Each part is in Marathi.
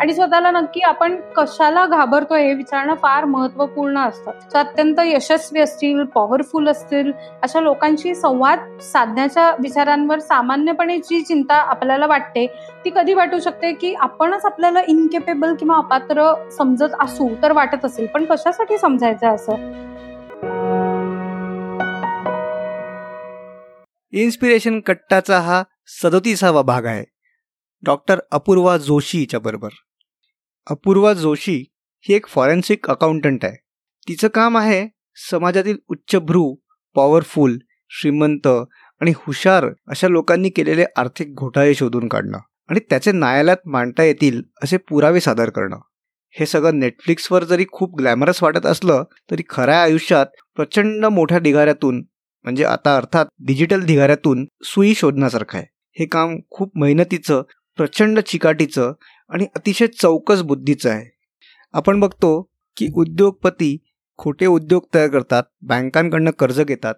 आणि स्वतःला नक्की आपण कशाला घाबरतोय हे विचारणं फार महत्त्वपूर्ण असतं. अत्यंत यशस्वी असतील पॉवरफुल असतील अशा लोकांशी संवाद साधण्याच्या विचारांवर सामान्यपणे जी चिंता आपल्याला वाटते ती कधी वाटू शकते की आपणच आपल्याला इनकेपेबल किंवा अपात्र समजत असू तर वाटत असेल पण कशासाठी समजायचं असं? इन्स्पिरेशन कट्टाचा हा सदोतीसावा भाग आहे. डॉक्टर अपूर्वा जोशीच्या बरोबर. अपूर्वा जोशी ही एक फॉरेन्सिक अकाउंटंट आहे. तिचं काम आहे समाजातील उच्चभ्रू पॉवरफुल श्रीमंत आणि हुशार अशा लोकांनी केलेले आर्थिक घोटाळे शोधून काढणं आणि त्याचे न्यायालयात मांडता येतील असे पुरावे सादर करणं. हे सगळं नेटफ्लिक्सवर जरी खूप ग्लॅमरस वाटत असलं तरी खऱ्या आयुष्यात प्रचंड मोठ्या ढिगाऱ्यातून म्हणजे आता अर्थात डिजिटल ढिगाऱ्यातून सुई शोधण्यासारखं आहे. हे काम खूप मेहनतीचं प्रचंड चिकाटीचं आणि अतिशय चौकस बुद्धीचं आहे. आपण बघतो की उद्योगपती खोटे उद्योग तयार करतात बँकांकडनं कर्ज घेतात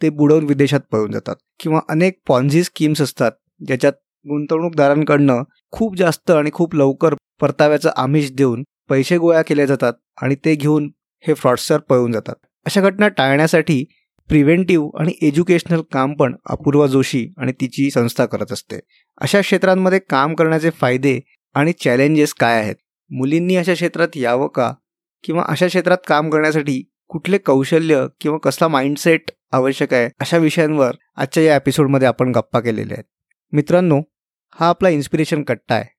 ते बुडवून विदेशात पळून जातात किंवा अनेक पॉन्झी स्कीम्स असतात ज्याच्यात गुंतवणूकदारांकडनं खूप जास्त आणि खूप लवकर परताव्याचं आमिष देऊन पैसे गोळा केले जातात आणि ते घेऊन हे फ्रॉडस्टर पळून जातात. अशा घटना टाळण्यासाठी प्रिव्हेंटिव्ह आणि एज्युकेशनल काम पण अपूर्वा जोशी आणि तिची संस्था करत असते. अशा क्षेत्रांमध्ये काम करण्याचे फायदे आणि चॅलेंजेस काय आहेत? मुलींनी अशा क्षेत्रात यावं का? किंवा अशा क्षेत्रात काम करण्यासाठी कुठले कौशल्य किंवा कसला माइंडसेट आवश्यक आहे? अशा विषयांवर आजच्या या एपिसोडमध्ये आपण गप्पा केलेल्या आहेत. मित्रांनो हा आपला इन्स्पिरेशन कट्टा आहे.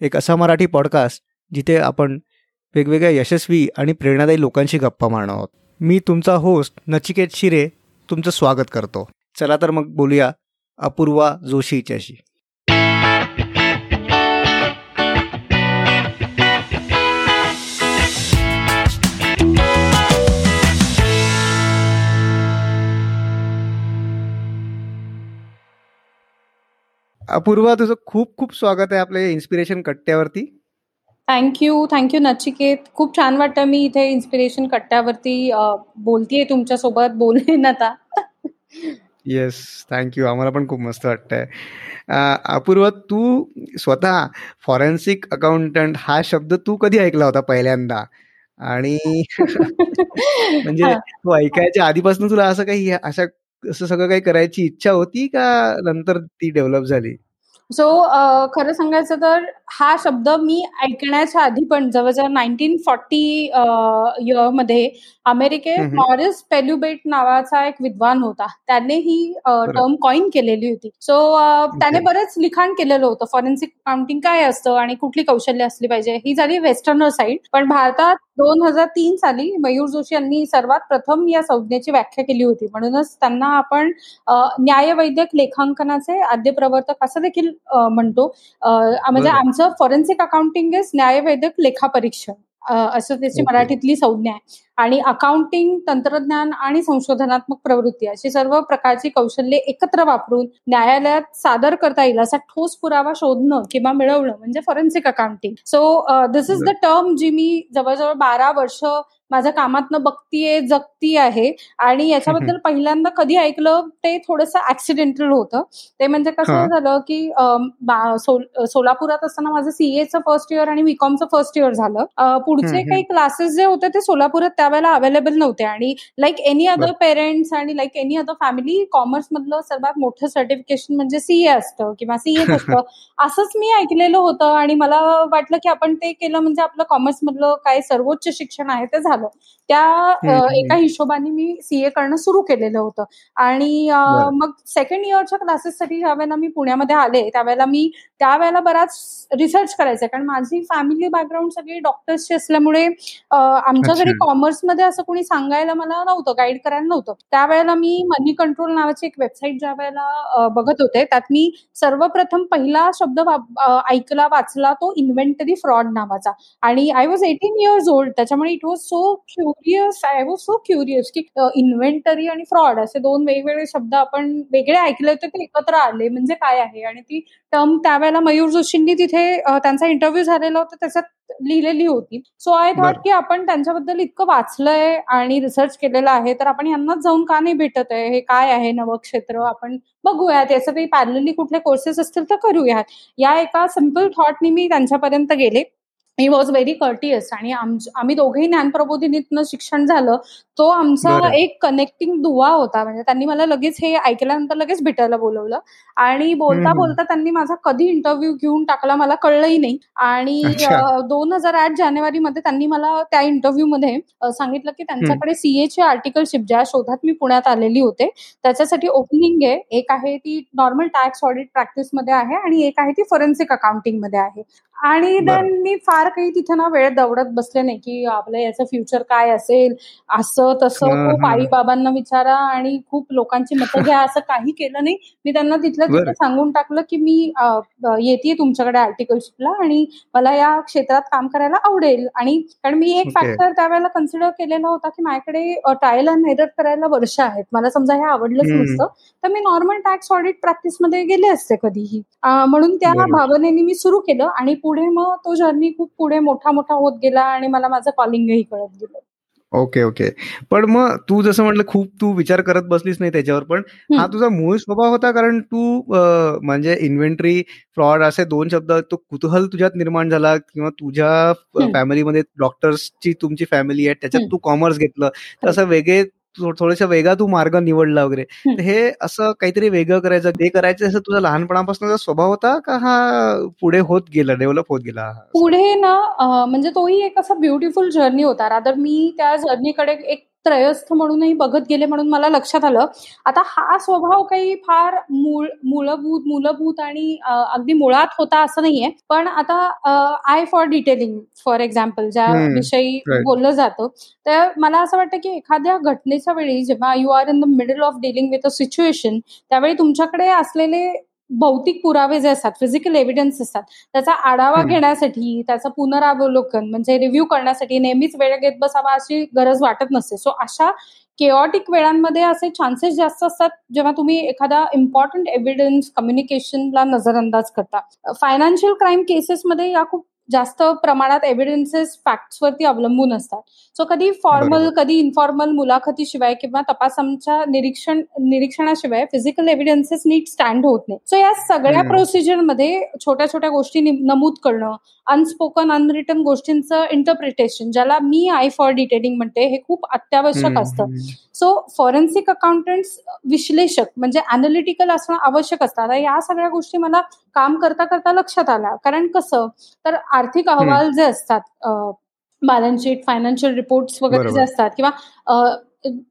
एक असा मराठी पॉडकास्ट जिथे आपण वेगवेगळ्या यशस्वी आणि प्रेरणादायी लोकांशी गप्पा मारणार आहोत. मी तुमचा होस्ट नचिकेत शिरे तुमचं स्वागत करतो. चला तर मग बोलूया अपूर्वा जोशी हिच्याशी अपूर्वा तुझं खूप खूप स्वागत आहे आपल्या inspiration कट्ट्यावरती. Thank you thank you Nachiket. खूप छान वाटतं मी इथे इन्स्पिरेशन कट्ट्यावरती बोलतीये तुमच्यासोबत बोलेन आता. येस थँक्यू आम्हाला पण खूप मस्त वाटतंय. अपूर्व तू स्वतः फॉरेन्सिक अकाउंटंट हा शब्द तू कधी ऐकला होता पहिल्यांदा? आणि म्हणजे तू ऐकायच्या आधीपासून तुला असं काही अशा असं सगळं काही करायची इच्छा होती का नंतर ती डेव्हलप झाली? सो खरं सांगायचं तर हा शब्द मी ऐकण्याच्या आधी पण जवळजवळ नाईन्टीन फॉर्टी इयरमध्ये अमेरिकेत मॉरिस पेल्युबेट नावाचा एक विद्वान होता. त्याने ही टर्म कॉइन केलेली होती. सो त्याने बरेच लिखाण केलेलं होतं. फॉरेन्सिक अकाउंटिंग काय असतं आणि कुठली कौशल्य असली पाहिजे ही झाली वेस्टर्नर साईड पण भारतात दोन हजार तीन साली मयूर जोशी यांनी सर्वात प्रथम या संज्ञेची व्याख्या केली होती. म्हणूनच त्यांना आपण न्यायवैद्यक लेखांकनाचे आद्य प्रवर्तक असं देखील म्हणतो. म्हणजे आमचं फॉरेन्सिक अकाउंटिंग इज न्यायवैद्यक लेखापरीक्षण असं त्याची मराठीतली संज्ञा आहे. आणि अकाउंटिंग तंत्रज्ञान आणि संशोधनात्मक प्रवृत्ती अशी सर्व प्रकारची कौशल्ये एकत्र वापरून न्यायालयात सादर करता येईल असा ठोस पुरावा शोधणं किंवा मिळवणं म्हणजे forensic accounting so this is the term जी मी जवळजवळ बारा वर्ष माझ्या कामातनं बघतीये जगती आहे. आणि याच्याबद्दल पहिल्यांदा कधी ऐकलं ते थोडंसं ऍक्सिडेंटल होतं. ते म्हणजे कसं झालं की सोलापुरात असताना माझं सीएचं फर्स्ट इयर आणि बीकॉमचं फर्स्ट इयर झालं. पुढचे काही क्लासेस जे होते ते सोलापुरात त्यावेळेला अवेलेबल नव्हते. आणि लाईक एनी अदर पेरेंट्स आणि like any other family commerce मधलं सर्वात मोठं सर्टिफिकेशन म्हणजे सीए असतं किंवा सीए असतं असंच मी ऐकलेलं होतं आणि मला वाटलं की आपण ते केलं म्हणजे आपलं कॉमर्स मधलं काय सर्वोच्च शिक्षण आहे ते झालं. hago. त्या एका हिशोबाने मी सीए करणं सुरू केलेलं होतं. आणि मग सेकंड इयरच्या क्लासेससाठी ज्यावेळेला मी पुण्यामध्ये आले त्यावेळेला मी त्यावेळेला बराच रिसर्च करायचा. कारण माझी फॅमिली बॅकग्राऊंड सगळी डॉक्टर्सची असल्यामुळे आमच्या घरी कॉमर्समध्ये असं कोणी सांगायला मला नव्हतं गाईड करायला नव्हतं. त्यावेळेला मी मनी कंट्रोल नावाची एक वेबसाईट ज्या वेळेला बघत होते त्यात मी सर्वप्रथम पहिला शब्द ऐकला वाचला तो इन्व्हेंटरी फ्रॉड नावाचा. आणि I was eighteen years old त्याच्यामुळे it was so curious I was so curious की इन्व्हेंटरी आणि फ्रॉड असे दोन वेगवेगळे शब्द आपण वेगळे ऐकले होते ते एकत्र आले. म्हणजे काय आहे? आणि ती टर्म त्यावेळेला मयूर जोशींनी तिथे त्यांचा इंटरव्ह्यू झालेला होता त्याच्यात लिहिलेली होती. सो आय थॉट की आपण त्यांच्याबद्दल इतकं वाचलंय आणि रिसर्च केलेलं आहे तर आपण यांनाच जाऊन का नाही भेटत आहे? हे काय आहे नवं क्षेत्र? आपण बघूयात. याचं काही पॅरलली कुठले कोर्सेस असतील तर करूयात. या एका सिंपल थॉटनी मी त्यांच्यापर्यंत गेले. ही वॉज व्हेरी कर्टियस आणि आम्ही दोघेही ज्ञानप्रबोधिनीतनं शिक्षण झालं तो आमचा एक कनेक्टिंग दुवा होता. म्हणजे त्यांनी मला लगेच हे ऐकल्यानंतर लगेच भेटायला बोलवलं. आणि बोलता बोलता त्यांनी माझा कधी इंटरव्ह्यू घेऊन टाकला मला कळलंही नाही. आणि दोन हजार आठ जानेवारीमध्ये त्यांनी मला त्या इंटरव्ह्यू मध्ये सांगितलं की त्यांच्याकडे सीएचे आर्टिकलशिप ज्या शोधात मी पुण्यात आलेली होते त्याच्यासाठी ओपनिंग आहे. एक आहे ती नॉर्मल टॅक्स ऑडिट प्रॅक्टिसमध्ये आहे आणि एक आहे ती फॉरेन्सिक अकाउंटिंगमध्ये आहे. आणि देन मी फार काही तिथे ना वेळ दौडत बसले नाही की आपलं याचं फ्युचर काय असेल? असं तसं खूप आई बाबांना विचारा आणि खूप लोकांची मतं घ्या. असं काही केलं नाही. मी त्यांना तिथलं तिथे सांगून टाकलं की मी येते तुमच्याकडे आर्टिकलशिपला आणि मला या क्षेत्रात काम करायला आवडेल. आणि कारण मी एक फॅक्टर त्यावेळेला कन्सिडर केलेला होता की माझ्याकडे ट्रायल अँड एरर करायला वर्ष आहेत. मला समजा हे आवडलंच नसतं. तर मी नॉर्मल टॅक्स ऑडिट प्रॅक्टिसमध्ये गेले असते कधीही. म्हणून त्या भावनेने मी सुरू केलं आणि पुढे मग तो जर्नी खूप पुढे मोठा मोठा होत गेला आणि मला माझं कॉलिंगही कळत गेलं. Okay okay. पण मग तू जसं म्हटलं खूप तू विचार करत बसलीस नाही त्याच्यावर पण हा तुझा मूळ स्वभाव होता कारण तू म्हणजे इन्व्हेंटरी फ्रॉड असे दोन शब्द तो कुतूहल तुझ्यात निर्माण झाला किंवा तुझ्या फॅमिलीमध्ये डॉक्टर्सची तुमची फॅमिली आहे त्याच्यात तू कॉमर्स घेतलं. तसं वेगळे थोडासा वेगळा तू मार्ग निवडला वगैरे. हे. असं काहीतरी वेगळं करायचं ते करायचं असं तुझा लहानपणापासून स्वभाव होता का हा पुढे होत गेला डेव्हलप होत गेला पुढे ना म्हणजे तोही एक असा ब्युटिफुल जर्नी होता. रादर मी त्या जर्नीकडे एक त्रयस्थ म्हणूनही बघत गेले म्हणून मला लक्षात आलं. आता हा स्वभाव काही फार मूळ मूलभूत मूलभूत आणि अगदी मुळात होता असं नाहीये. पण आता eye for detailing for example ज्या विषयी बोललं जातं तर मला असं वाटतं की एखाद्या घटनेच्या वेळी जेव्हा you are in the middle of dealing with a situation त्यावेळी तुमच्याकडे असलेले भौतिक पुरावे जे असतात फिजिकल एव्हिडन्स असतात त्याचा आढावा घेण्यासाठी त्याचं पुनरावलोकन म्हणजे रिव्ह्यू करण्यासाठी नेहमीच वेळ घेत बसावा अशी गरज वाटत नसते. सो अशा केऑटिक वेळांमध्ये असे चान्सेस जास्त असतात जेव्हा तुम्ही एखादा इम्पॉर्टंट एव्हिडन्स कम्युनिकेशनला नजरअंदाज करता. फायनान्शियल क्राईम केसेसमध्ये या खूप जास्त प्रमाणात एव्हिडन्सेस फॅक्ट्सवरती अवलंबून असतात. सो कधी फॉर्मल कधी इन्फॉर्मल मुलाखतीशिवाय किंवा तपासांच्या निरीक्षण निरीक्षणाशिवाय फिजिकल एव्हिडन्सेस नीट स्टँड होत नाही. सो या सगळ्या प्रोसिजरमध्ये छोट्या छोट्या गोष्टी नमूद करणं अनस्पोकन अनरिटन गोष्टींचं इंटरप्रिटेशन ज्याला मी आय फॉर डिटेलिंग म्हणते हे खूप अत्यावश्यक असतं. सो फॉरेन्सिक अकाउंटंट्स विश्लेषक म्हणजे अनालिटिकल असणं आवश्यक असतं. या सगळ्या गोष्टी मला काम करता करता लक्षात आल्या. कारण कसं? तर आर्थिक अहवाल जे असतात बॅलन्स शीट फायनान्शियल रिपोर्ट्स वगैरे जे असतात किंवा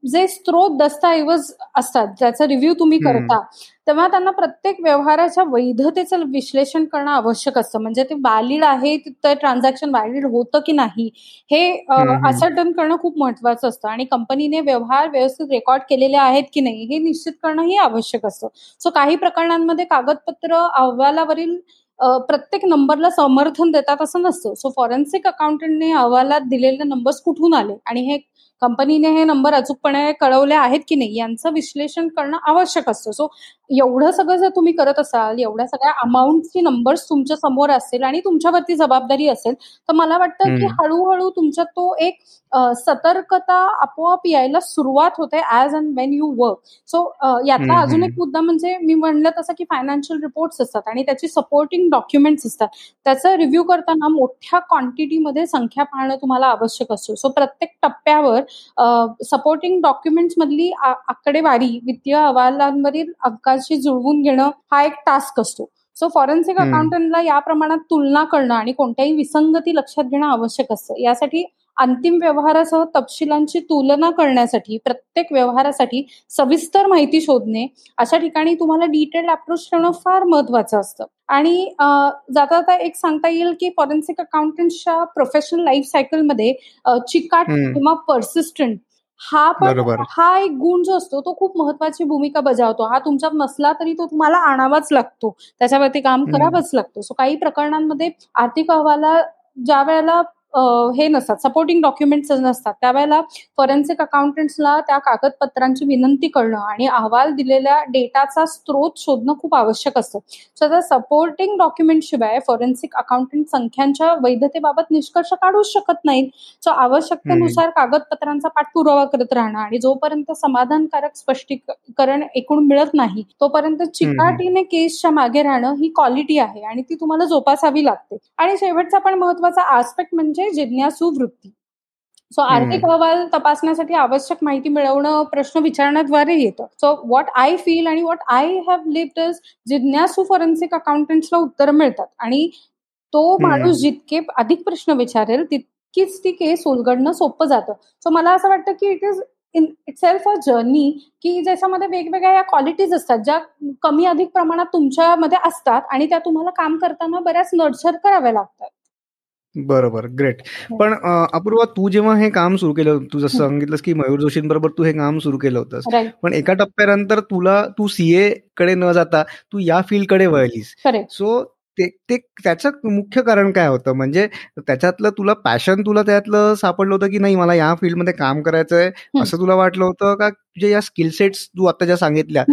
जे स्त्रोत दस्तऐवज असतात ज्याचा रिव्ह्यू तुम्ही करता तेव्हा त्यांना प्रत्येक व्यवहाराच्या वैधतेचं विश्लेषण करणं आवश्यक असतं. म्हणजे ते व्हॅलिड आहे तर ट्रान्झॅक्शन व्हॅलिड होतं की नाही हे असर्टन करणं खूप महत्वाचं असतं. आणि कंपनीने व्यवहार व्यवस्थित रेकॉर्ड केलेले आहेत की नाही हे निश्चित करणंही आवश्यक असतं. सो काही प्रकरणांमध्ये कागदपत्र अहवालावरील प्रत्येक नंबरला समर्थन देतात असं नसतं. सो फॉरेन्सिक अकाउंटंटने अहवालात दिलेले नंबर्स कुठून आले? आणि हे कंपनीने हे नंबर अचूकपणे कळवले आहेत की नाही यांचं विश्लेषण करणं आवश्यक असतं. सो एवढं सगळं जर तुम्ही करत असाल एवढ्या सगळ्या अमाऊंटची नंबर्स तुमच्यासमोर असेल आणि तुमच्यावरती जबाबदारी असेल तर मला वाटतं की हळूहळू तुमच्यात तो एक सतर्कता आपोआप यायला सुरुवात होते as and when you work so याचा अजून एक मुद्दा म्हणजे मी म्हणलं तसं की फायनान्शियल रिपोर्ट्स असतात आणि त्याची सपोर्टिंग डॉक्युमेंट्स असतात. त्याचा रिव्ह्यू करताना मोठ्या क्वांटिटीमध्ये संख्या पाहणं तुम्हाला आवश्यक असतो. सो प्रत्येक टप्प्यावर सपोर्टिंग डॉक्युमेंट्स मधली आकडेवारी वित्तीय अहवालांवरील अंकाशी जुळवून घेणं हा एक टास्क असतो. सो फॉरेन्सिक अकाउंटंटला या प्रमाणात तुलना करणं आणि कोणत्याही विसंगती लक्षात घेणं आवश्यक असतं. यासाठी अंतिम व्यवहारासह तपशिलांची तुलना करण्यासाठी प्रत्येक व्यवहारासाठी सविस्तर माहिती शोधणे अशा ठिकाणी तुम्हाला डिटेल अप्रोच करणं फार महत्वाचं असतं. आणि जाता जाता एक सांगता येईल की फॉरेन्सिक अकाउंटंटच्या प्रोफेशनल लाईफ सायकलमध्ये चिकाट किंवा पर्सिस्टंट हा पण हा एक गुण जो असतो तो खूप महत्वाची भूमिका बजावतो. हा तुमच्यात नसला तरी तो तुम्हाला आणावाच लागतो. त्याच्यावरती काम करावंच लागतो. सो काही प्रकरणांमध्ये आर्थिक अहवाला ज्या वेळेला हे नसतात. सपोर्टिंग डॉक्युमेंट्स नसतात. त्यावेळेला फॉरेन्सिक अकाउंटंट्सला त्या कागदपत्रांची विनंती करणं आणि अहवाल दिलेल्या डेटाचा स्रोत शोधणं खूप आवश्यक असतं. सो त्या सपोर्टिंग डॉक्युमेंट शिवाय फॉरेन्सिक अकाउंटंट संख्यांच्या वैधतेबाबत निष्कर्ष काढूच शकत नाहीत. सो आवश्यकतेनुसार कागदपत्रांचा पाठपुरावा करत राहणं आणि जोपर्यंत समाधानकारक स्पष्टीकरण एकूण मिळत नाही तोपर्यंत चिकाटीने केसच्या मागे राहणं ही क्वालिटी आहे आणि ती तुम्हाला जोपासावी लागते. आणि शेवटचा पण महत्त्वाचा आस्पेक्ट म्हणजे जिज्ञासू वृत्ती. सो आर्थिक अहवाल तपासण्यासाठी आवश्यक माहिती मिळवणं प्रश्न विचारण्याद्वारे येतं. सो व्हॉट आय फील आणि what I have lived is जिज्ञासू forensic अकाउंटंट्सला उत्तर मिळतात. आणि तो माणूस जितके अधिक प्रश्न विचारेल तितकीच ती केस उलगडणं सोपं जातं. सो मला असं वाटतं की it is in itself a journey की ज्याच्यामध्ये वेगवेगळ्या या क्वालिटीज असतात ज्या कमी अधिक प्रमाणात तुमच्यामध्ये असतात आणि त्या तुम्हाला काम करताना बऱ्याच नर्चर कराव्या लागतात. बरोबर ग्रेट हो. पण अपूर्वा तू जेव्हा हे काम सुरू केलं तू जसं सांगितलंस की मयूर जोशींबरोबर तू हे काम सुरू केलं होतंस. पण एका टप्प्यानंतर तुला तू सीए कडे न जाता तू या फील्डकडे वळलीस. सो ते ते त्याचं मुख्य कारण काय होतं? म्हणजे त्याच्यातलं तुला पॅशन तुला त्यातलं सापडलं होतं की नाही मला या फील्डमध्ये काम करायचंय? असं तुला वाटलं होतं? का तुझ्या या स्किल सेट्स तू आता ज्या सांगितल्या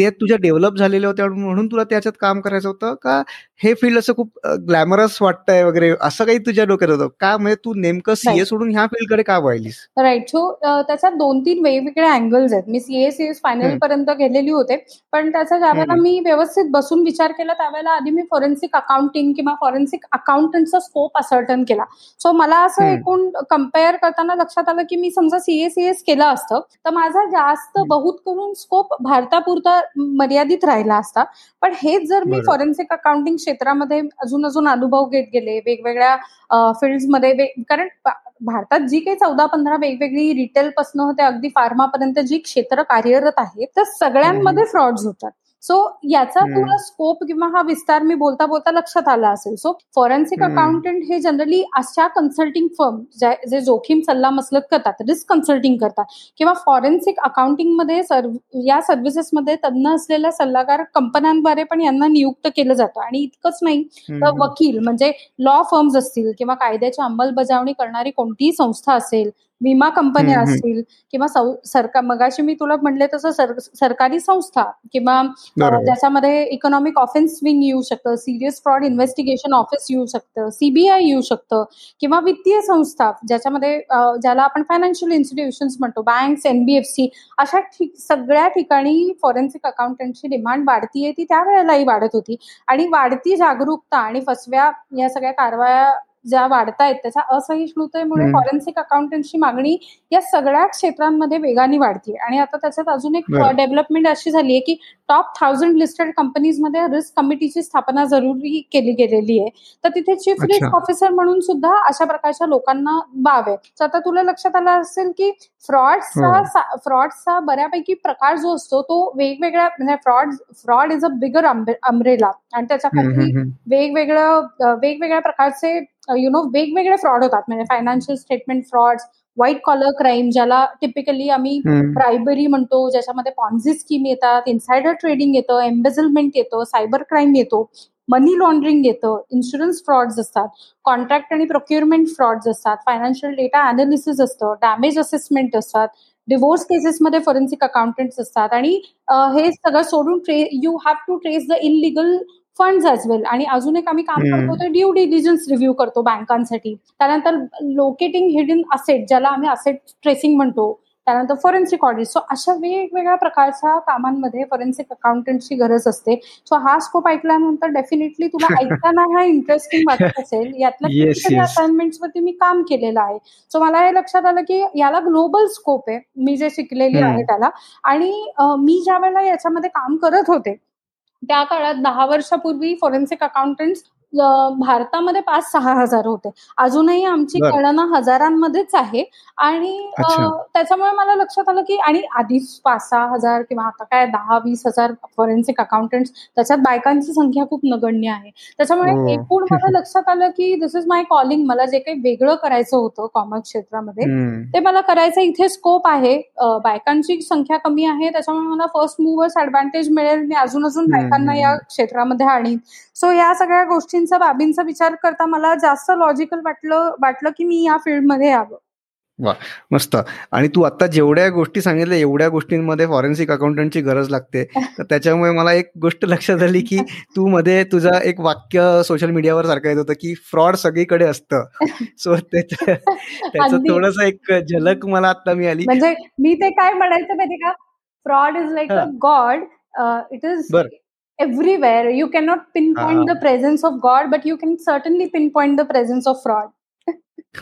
ते तुझ्या डेव्हलप झालेले होते म्हणून तुला त्याच्यात काम करायचं होतं? का हे फील्ड असं खूप ग्लॅमरस वाटतंय वगैरे असं काही तुझ्या डोक्यात होतं? का म्हणजे तू नेमकं सीए सोडून ह्या फील्डकडे का वाहिलीस राईट सो त्याच्यात दोन तीन वेगवेगळे अँगल्स आहेत. मी सीए सीएस फायनल पर्यंत गेलेली होते. पण त्याचा ज्यावेळेला मी व्यवस्थित बसून विचार केला त्यावेळेला आधी मी फॉरेन्सिक अकाउंटिंग किंवा फॉरेन्सिक अकाउंटंटचा स्कोप असर्टन केला. सो मला असं एकूण कंपेअर करताना लक्षात आलं की मी समजा सीए सीएस केलं असतं तर माझा जास्त बहुत करून स्कोप भारतापुरता मर्यादित राहिला असता. पण हेच जर मी फॉरेन्सिक अकाउंटिंग क्षेत्रामध्ये अजून अजून अनुभव घेत गेले वेगवेगळ्या फील्डमध्ये कारण भारतात जी काही चौदा पंधरा वेगवेगळी रिटेल पासून होते अगदी फार्मापर्यंत जी क्षेत्र कार्यरत आहेत तर सगळ्यांमध्ये फ्रॉड्स होतात. सो याचा तुला स्कोप किंवा हा विस्तार मी बोलता बोलता लक्षात आला असेल. सो फॉरेन्सिक अकाउंटंट हे जनरली अशा कन्सल्टिंग फर्म जे जोखीम सल्ला मसलत करतात रिस्क कन्सल्टिंग करतात. किंवा फॉरेन्सिक अकाउंटिंगमध्ये या सर्व्हिसेसमध्ये तज्ञ असलेल्या सल्लागार कंपन्यांद्वारे पण यांना नियुक्त केलं जातं. आणि इतकंच नाही तर वकील म्हणजे लॉ फर्म्स असतील किंवा कायद्याची अंमलबजावणी करणारी कोणतीही संस्था असेल विमा कंपन्या असतील किंवा सरकार मगाशी मी तुला म्हणले तसं सरकारी संस्था किंवा ज्याच्यामध्ये इकॉनॉमिक ऑफेन्स विंग येऊ शकतं सिरियस फ्रॉड इन्व्हेस्टिगेशन ऑफिस येऊ शकतं सीबीआय येऊ शकतं किंवा वित्तीय संस्था ज्याच्यामध्ये ज्याला आपण फायनान्शियल इन्स्टिट्यूशन्स म्हणतो बँक्स एनबीएफसी अशा सगळ्या ठिकाणी फॉरेन्सिक अकाउंटंटची डिमांड वाढतीये ती त्यावेळेलाही वाढत होती. आणि वाढती जागरूकता आणि फसव्या या सगळ्या कारवाया ज्या वाढतायत त्याच्या असहिष्णुतेमुळे फॉरेन्सिक अकाउंटंटची मागणी या सगळ्या क्षेत्रांमध्ये वेगाने वाढते आणि आता त्याच्यात अजून एक डेव्हलपमेंट अशी झाली आहे की टॉप थाउजंड लिस्टेड कंपनीजमध्ये रिस्क कमिटीची स्थापना जरुरी केली गेलेली आहे. तर तिथे चीफ रिस्क ऑफिसर म्हणून सुद्धा अशा प्रकारच्या लोकांना बाव आहे. तर आता तुला लक्षात आलं असेल की फ्रॉडचा फ्रॉडचा बऱ्यापैकी प्रकार जो असतो तो वेगवेगळ्या म्हणजे fraud fraud is a bigger umbrella आणि त्याच्याखाली वेगवेगळं वेगवेगळ्या प्रकारचे यु नो वेगवेगळे फ्रॉड होतात. म्हणजे financial statement fraud white collar crime ज्याला टिपिकली आम्ही ब्रायबरी म्हणतो ज्याच्यामध्ये पॉन्झी स्कीम येतात इन्सायडर ट्रेडिंग येतं एम्बेझलमेंट येतं सायबर क्राईम येतो मनी लॉन्ड्रिंग येतं इन्शुरन्स फ्रॉड्स असतात कॉन्ट्रॅक्ट आणि प्रोक्युरमेंट फ्रॉड्स असतात फायनान्शियल डेटा अनालिसिस असतं डॅमेज असेसमेंट असतात डिवोर्स केसेसमध्ये फॉरेन्सिक अकाउंटंट्स असतात. आणि हे सगळं सोडून tray you have to trace the illegal fund well आणि अजून एक आम्ही काम करतो तर ड्यू डिलिजन्स रिव्ह्यू करतो बँकांसाठी. त्यानंतर लोकेटिंग हिडन असेट ज्याला आम्ही असेट ट्रेसिंग म्हणतो त्यानंतर फॉरेन्सिक ऑडिट सो अशा वेगवेगळ्या प्रकारच्या कामांमध्ये फॉरेन्सिक अकाउंटंटची गरज असते. सो हा स्कोप ऐकल्यानंतर डेफिनेटली तुला ऐकताना हा इंटरेस्टिंग वाटत असेल. यातल्या असाइनमेंट वरती मी काम केलेलं आहे. सो मला हे लक्षात आलं की याला ग्लोबल स्कोप आहे. मी जे शिकलेली आहे त्याला. आणि मी ज्या वेळेला याच्यामध्ये काम करत होते त्या काळात दहा वर्षापूर्वी फॉरेन्सिक अकाउंटंट भारतामध्ये पाच सहा हजार होते. अजूनही आमची गणना हजारांमध्येच आहे. आणि त्याच्यामुळे मला लक्षात आलं की आणि आधीच पाच सहा हजार किंवा आता काय दहा वीस हजार फॉरेन्सिक अकाउंटंट त्याच्यात बायकांची संख्या खूप नगण्य आहे. त्याच्यामुळे हो. एकूण मला लक्षात आलं की दिस इज माय कॉलिंग मला जे काही वेगळं करायचं होतं कॉमर्स क्षेत्रामध्ये ते मला करायचं इथे स्कोप आहे. बायकांची संख्या कमी आहे. त्याच्यामुळे मला फर्स्ट मुव्हर्स ऍडव्हान्टेज मिळेल. मी अजून अजून बायकांना या क्षेत्रामध्ये आणीन. सो या सगळ्या गोष्टी गोष्टींचा बाबींचा विचार करता मला जास्त लॉजिकल वाटलं वाटलं की मी या फील्डमध्ये यावं. वा मस्त. आणि तू आता जेवढ्या गोष्टी सांगितल्या एवढ्या गोष्टींमध्ये फॉरेन्सिक अकाउंटंटची गरज लागते. तर त्याच्यामुळे मला एक गोष्ट लक्षात आली की तू मध्ये तुझा एक वाक्य सोशल मीडियावर सारखं येत होतं की फ्रॉड सगळीकडे असतं. सो त्याचं थोडस एक झलक मला आता मिळाली. म्हणजे मी ते काय म्हणायचं माहिती का? Fraud is like a god it is you cannot pinpoint the presence of God but you can certainly pinpoint the presence of fraud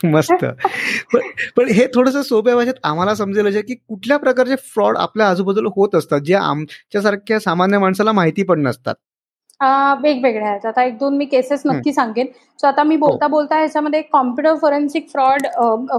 मस्त. पण हे थोडस सोप्या भाषेत आम्हाला समजेल की कुठल्या प्रकारचे फ्रॉड आपल्या आजूबाजूला होत असतात जे आमच्यासारख्या सामान्य माणसाला माहिती पण नसतात. वेगवेगळ्या आहेत. आता एक दोन मी केसेस नक्की सांगेन. सो आता मी बोलता हो. बोलता ह्याच्यामध्ये computer forensic fraud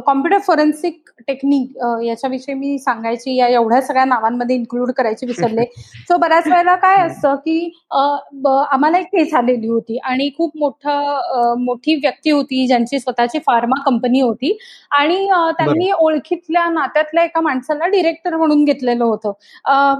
computer forensic technique याच्याविषयी मी सांगायची या एवढ्या सगळ्या नावांमध्ये इन्क्लूड करायची विसरले. सो बऱ्याच वेळेला काय असतं की आम्हाला एक केस आलेली होती आणि खूप मोठं मोठी व्यक्ती होती ज्यांची स्वतःची फार्मा कंपनी होती आणि त्यांनी ओळखीतल्या नात्यातल्या एका माणसाला डिरेक्टर म्हणून घेतलेलं होतं.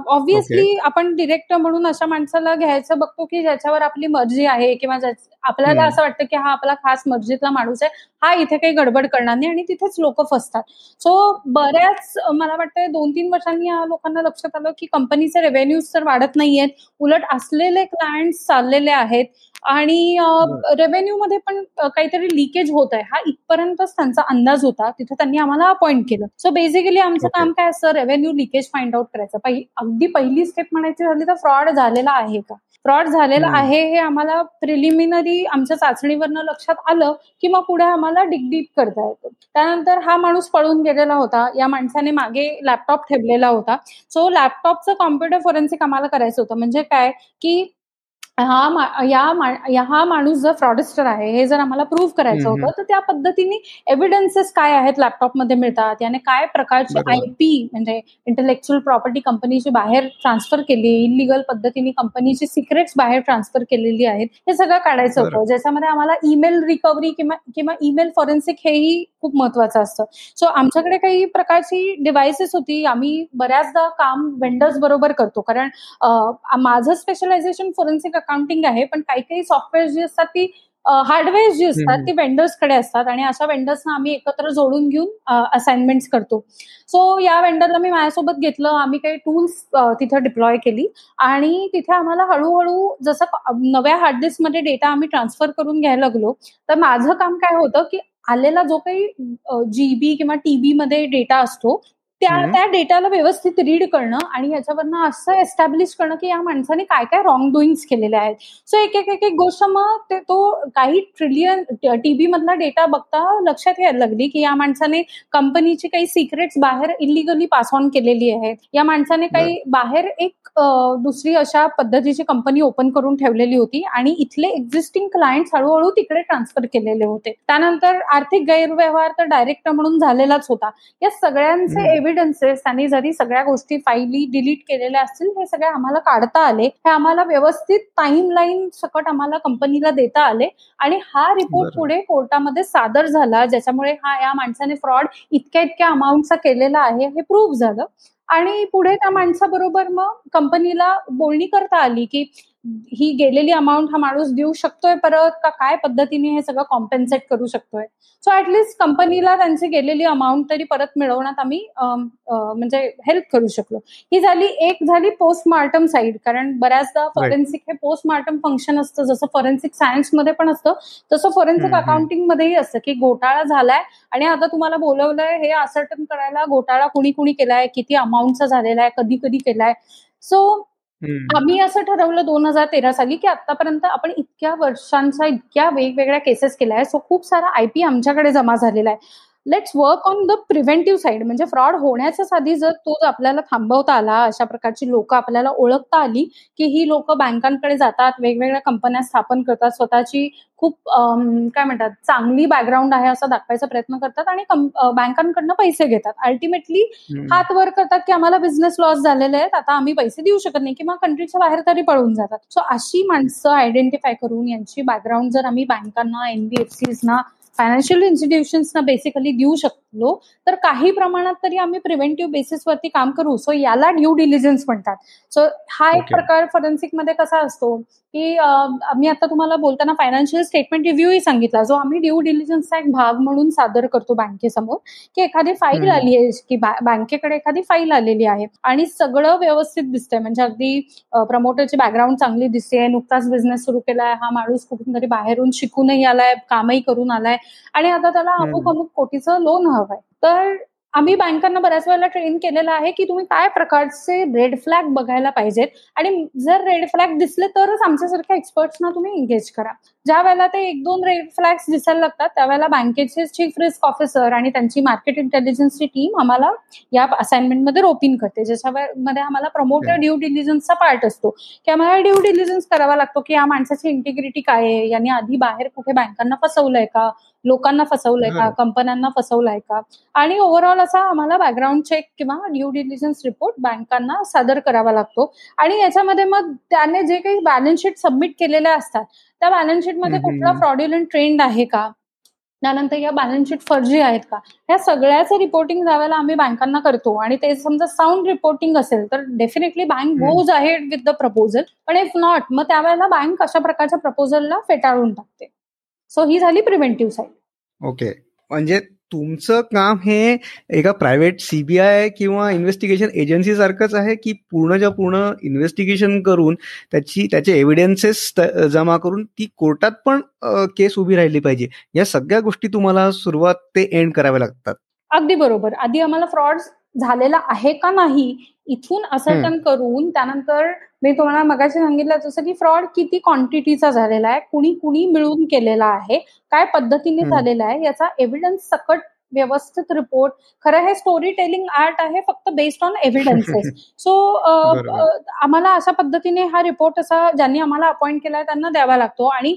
ऑब्व्हियसली आपण डिरेक्टर म्हणून अशा माणसाला घ्यायचं बघतो की ज्याच्यावर आपली मर्जी आहे किंवा आपल्याला असं वाटतं की हा आपला खास मर्जीतला माणूस आहे हा इथे काही गडबड करणार नाही आणि तिथेच लोक फसतात. सो बऱ्याच मला वाटतं दोन तीन वर्षांनी या लोकांना लक्षात आलं की कंपनीचे रेव्हेन्यूज तर वाढत नाहीयेत उलट असलेले क्लायंट चाललेले आहेत आणि रेव्हेन्यू मध्ये पण काहीतरी लिकेज होत आहे. हा इथपर्यंतच त्यांचा अंदाज होता तिथे त्यांनी आम्हाला अपॉइंट केलं. सो बेसिकली आमचं काम काय असतं रेव्हेन्यू लिकेज फाइंड आउट करायचं. अगदी पहिली स्टेप म्हणायची झाली तर फ्रॉड झालेला आहे का? फ्रॉड झालेला आहे हे आम्हाला प्रिलिमिनरी आमच्या चाचणीवरनं लक्षात आलं की मग पुढे आम्हाला डिगडीप करता येतं. त्यानंतर हा माणूस पळून गेलेला होता. या माणसाने मागे लॅपटॉप ठेवलेला होता. सो लॅपटॉपचं कॉम्प्युटर फोरेन्सिक आम्हाला करायचं होतं. म्हणजे काय? की हा या हा माणूस जर फ्रॉडिस्टर आहे हे जर आम्हाला प्रूव्ह करायचं होतं तर त्या पद्धतीने एव्हिडन्सेस काय आहेत लॅपटॉपमध्ये मिळतात? याने काय प्रकारची आय पी म्हणजे इंटेलेक्च्युअल प्रॉपर्टी कंपनीची बाहेर ट्रान्सफर केली इलिगल पद्धतीने कंपनीची सिक्रेट्स बाहेर ट्रान्सफर केलेली आहेत हे सगळं काढायचं होतं. ज्याच्यामध्ये आम्हाला ईमेल रिकव्हरी किंवा किंवा ईमेल फॉरेन्सिक हेही खूप महत्वाचं असतं. सो आमच्याकडे काही प्रकारची डिव्हाइसेस होती. आम्ही बऱ्याचदा काम वेंडर्स बरोबर करतो. कारण माझं स्पेशलायझेशन फॉरेन्सिक अकाउंटिंग आहे पण काही काही सॉफ्टवेअर जी असतात ती हार्डवेअर जी असतात ती वेंडर्सकडे असतात आणि अशा वेंडर्सना आम्ही एकत्र जोडून घेऊन असाइनमेंट करतो. सो या वेंडरला मी माझ्यासोबत घेतलं आम्ही काही टूल्स तिथे डिप्लॉय केली आणि तिथे आम्हाला हळूहळू जसं नव्या हार्डडिस्कमध्ये डेटा आम्ही ट्रान्सफर करून घ्यायला लागलो तर माझं काम काय होतं की आलेला जो काही जीबी किंवा टीबी मध्ये डेटा असतो त्या त्या डेटाला व्यवस्थित रीड करणं आणि याच्यावरनं असं एस्टॅब्लिश करणं की या माणसाने काय काय रॉंग डुईंग्स केलेले आहेत. सो एक एक एक एक गोष्ट मग ते तो काही ट्रिलियन टीबी मधला डेटा बघता लक्षात यायला लागली की या माणसाने कंपनीची काही सिक्रेट्स बाहेर इलिगली पास ऑन केलेली आहेत. या माणसाने काही बाहेर एक दुसरी अशा पद्धतीची कंपनी ओपन करून ठेवलेली होती आणि इथले एक्झिस्टिंग क्लायंट हळूहळू तिकडे ट्रान्सफर केलेले होते. त्यानंतर आर्थिक गैरव्यवहार तर डायरेक्ट म्हणून झालेलाच होता. या सगळ्यांचे एव्हिडन्सेस त्यांनी जरी सगळ्या गोष्टी फाईली डिलीट केलेल्या असतील हे सगळे आम्हाला काढता आले. हे आम्हाला व्यवस्थित टाइम लाईन सकट आम्हाला कंपनीला देता आले. आणि हा रिपोर्ट पुढे कोर्टामध्ये सादर झाला ज्याच्यामुळे हा या माणसाने फ्रॉड इतक्या इतक्या अमाऊंटचा केलेला आहे हे प्रूव्ह झालं. आणि पुढे त्या माणसाबरोबर मग कंपनीला बोलणी करता आली की ही गेलेली अमाऊंट हा माणूस देऊ शकतोय परत का काय पद्धतीने हे सगळं कॉम्पेन्सेट करू शकतोय? सो ऍटलिस्ट कंपनीला त्यांची गेलेली अमाऊंट तरी परत मिळवण्यात आम्ही म्हणजे हेल्प करू शकलो. ही झाली एक झाली पोस्टमार्टम साईड कारण बऱ्याचदा फॉरेन्सिक हे पोस्टमार्टम फंक्शन असतं. जसं फॉरेन्सिक सायन्समध्ये पण असतं तसं फॉरेन्सिक अकाउंटिंग मध्येही असतं की घोटाळा झालाय आणि आता तुम्हाला बोलवलंय हे असर्टन करायला घोटाळा कुणी कुणी केलाय किती अमाऊंटचा झालेला आहे कधी कधी केलाय सो आम्ही असं ठरवलं दोन हजार तेरा साली की आतापर्यंत आपण इतक्या वर्षांचा इतक्या वेगवेगळ्या केसेस केल्या आहे सो खूप सारा आयपी आमच्याकडे जमा झालेला आहे. Let's work on the preventive side म्हणजे फ्रॉड होण्याच्या आधी जर तो आपल्याला थांबवता आला अशा प्रकारची लोक आपल्याला ओळखता आली की ही लोक बँकांकडे जातात वेगवेगळ्या कंपन्या स्थापन करतात स्वतःची खूप काय म्हणतात चांगली बॅकग्राऊंड आहे असं दाखवायचा प्रयत्न करतात आणि बँकांकडनं पैसे घेतात. अल्टिमेटली हात वर करतात की आम्हाला बिझनेस लॉस झालेले आहेत आता आम्ही पैसे देऊ शकत नाही किंवा कंट्रीच्या बाहेर तरी पळून जातात. सो अशी माणसं आयडेंटिफाय करून यांची बॅकग्राऊंड जर आम्ही बँकांना एनबीएफसीजना फायनान्शियल इन्स्टिट्यूशन्सना बेसिकली देऊ शकलो तर काही प्रमाणात तरी आम्ही प्रिव्हेंटिव्ह बेसिसवरती काम करू. सो याला ड्यू डिलिजन्स म्हणतात. सो हा एक प्रकार फॉरेन्सिकमध्ये कसा असतो की मी आता तुम्हाला बोलताना फायनान्शियल स्टेटमेंट रिव्ह्यूही सांगितला. जो आम्ही ड्यू डिलिजन्सचा एक भाग म्हणून सादर करतो बँकेसमोर की एखादी फाईल आली आहे की बँकेकडे एखादी फाईल आलेली आहे आणि सगळं व्यवस्थित दिसतंय. म्हणजे अगदी प्रमोटरची बॅकग्राऊंड चांगली दिसते नुकताच बिझनेस सुरू केलाय हा माणूस कुठून तरी बाहेरून शिकूनही आलाय कामही करून आलाय. आणि आता त्याला अमुक अमुक कोटीचं लोन हवंय. तर आम्ही बँकांना बऱ्याच वेळेला ट्रेन केलेलं आहे की तुम्ही काय प्रकारचे रेड फ्लॅग बघायला पाहिजेत. आणि जर रेड फ्लॅग दिसले तरच आमच्यासारख्या एक्सपर्ट्सना तुम्ही एंगेज करा. ज्या वेळेला ते एक दोन रेड फ्लॅग्स दिसायला लागतात त्यावेळेला बँकेचे चीफ रिस्क ऑफिसर आणि त्यांची मार्केट इंटेलिजन्सची टीम आम्हाला या असाइनमेंटमध्ये रोपिंग करते. ज्याच्यामध्ये आम्हाला प्रमोटर ड्यू डिलिजन्सचा पार्ट असतो. की आम्हाला ड्यू डिलिजन्स करावा लागतो की या माणसाची इंटिग्रिटी काय आहे? यांनी आधी बाहेर कुठे बँकांना फसवलंय का? लोकांना फसवलंय का? कंपन्यांना फसवलंय का? आणि ओव्हरऑल असा आम्हाला बॅकग्राऊंड चेक किंवा ड्यू डिलिजन्स रिपोर्ट बँकांना सादर करावा लागतो. आणि याच्यामध्ये मग त्याने जे काही बॅलन्स शीट सबमिट केलेल्या असतात त्या बॅलन्स कुठला फ्रॉड्युलंट ट्रेंड आहे का? त्यानंतर या बॅलन्स शीट फर्जी आहेत का? ह्या सगळ्याचं रिपोर्टिंग ज्यावेळेला आम्ही बँकांना करतो आणि ते समजा साऊंड रिपोर्टिंग असेल तर डेफिनेटली बँक गोज आहे विथ द प्रपोजल पण इफ नॉट मग त्यावेळेला बँक अशा प्रकारच्या प्रपोजलला फेटाळून टाकते? सो ही झाली प्रिव्हेंटिव्ह साईड ओके म्हणजे तुमचं काम हे एका प्रायव्हेट सीबीआय किंवा इन्व्हेस्टिगेशन एजन्सी सारखंच आहे की पूर्णच्या पूर्ण इन्व्हेस्टिगेशन करून त्याची त्याचे एव्हिडन्सेस जमा करून ती कोर्टात पण केस उभी राहिली पाहिजे. या सगळ्या गोष्टी तुम्हाला सुरुवात ते एंड कराव्या लागतात. अगदी बरोबर. आधी आम्हाला फ्रॉड झालेला आहे का नाही इथून असर्टन करून त्यानंतर मी तुम्हाला मगाशी सांगितलं जसं की फ्रॉड किती क्वांटिटीचा झालेला आहे कुणी कुणी मिळून केलेला आहे काय पद्धतीने झालेला आहे याचा एव्हिडन्स सकट व्यवस्थित रिपोर्ट खरं हे स्टोरी टेलिंग आर्ट आहे फक्त बेस्ड ऑन एव्हिडन्सेस सो आम्हाला अशा पद्धतीने हा रिपोर्ट असा ज्यांनी आम्हाला अपॉइंट केलाय त्यांना द्यावा लागतो. आणि